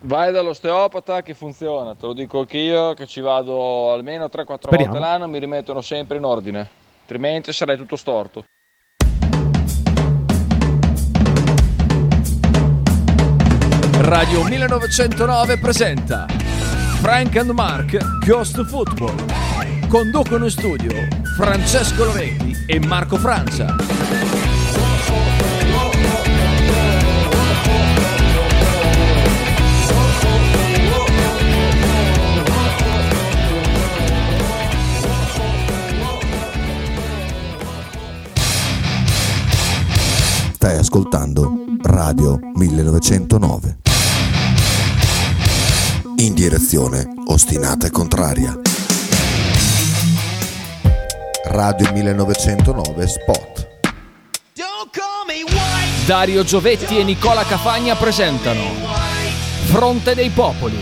Vai dall'osteopata che funziona, te lo dico anche io che ci vado almeno 3-4 Speriamo. volte l'anno, mi rimettono sempre in ordine, altrimenti sarei tutto storto. Radio 1909 presenta Frank and Mark Ghost Football. Conducono in studio Francesco Loretti e Marco Francia. Stai ascoltando Radio 1909. In direzione ostinata e contraria. Radio 1909 Spot. Dario Giovetti e Nicola Cafagna presentano Fronte dei Popoli.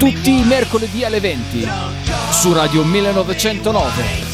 Tutti i mercoledì alle 20 su Radio 1909.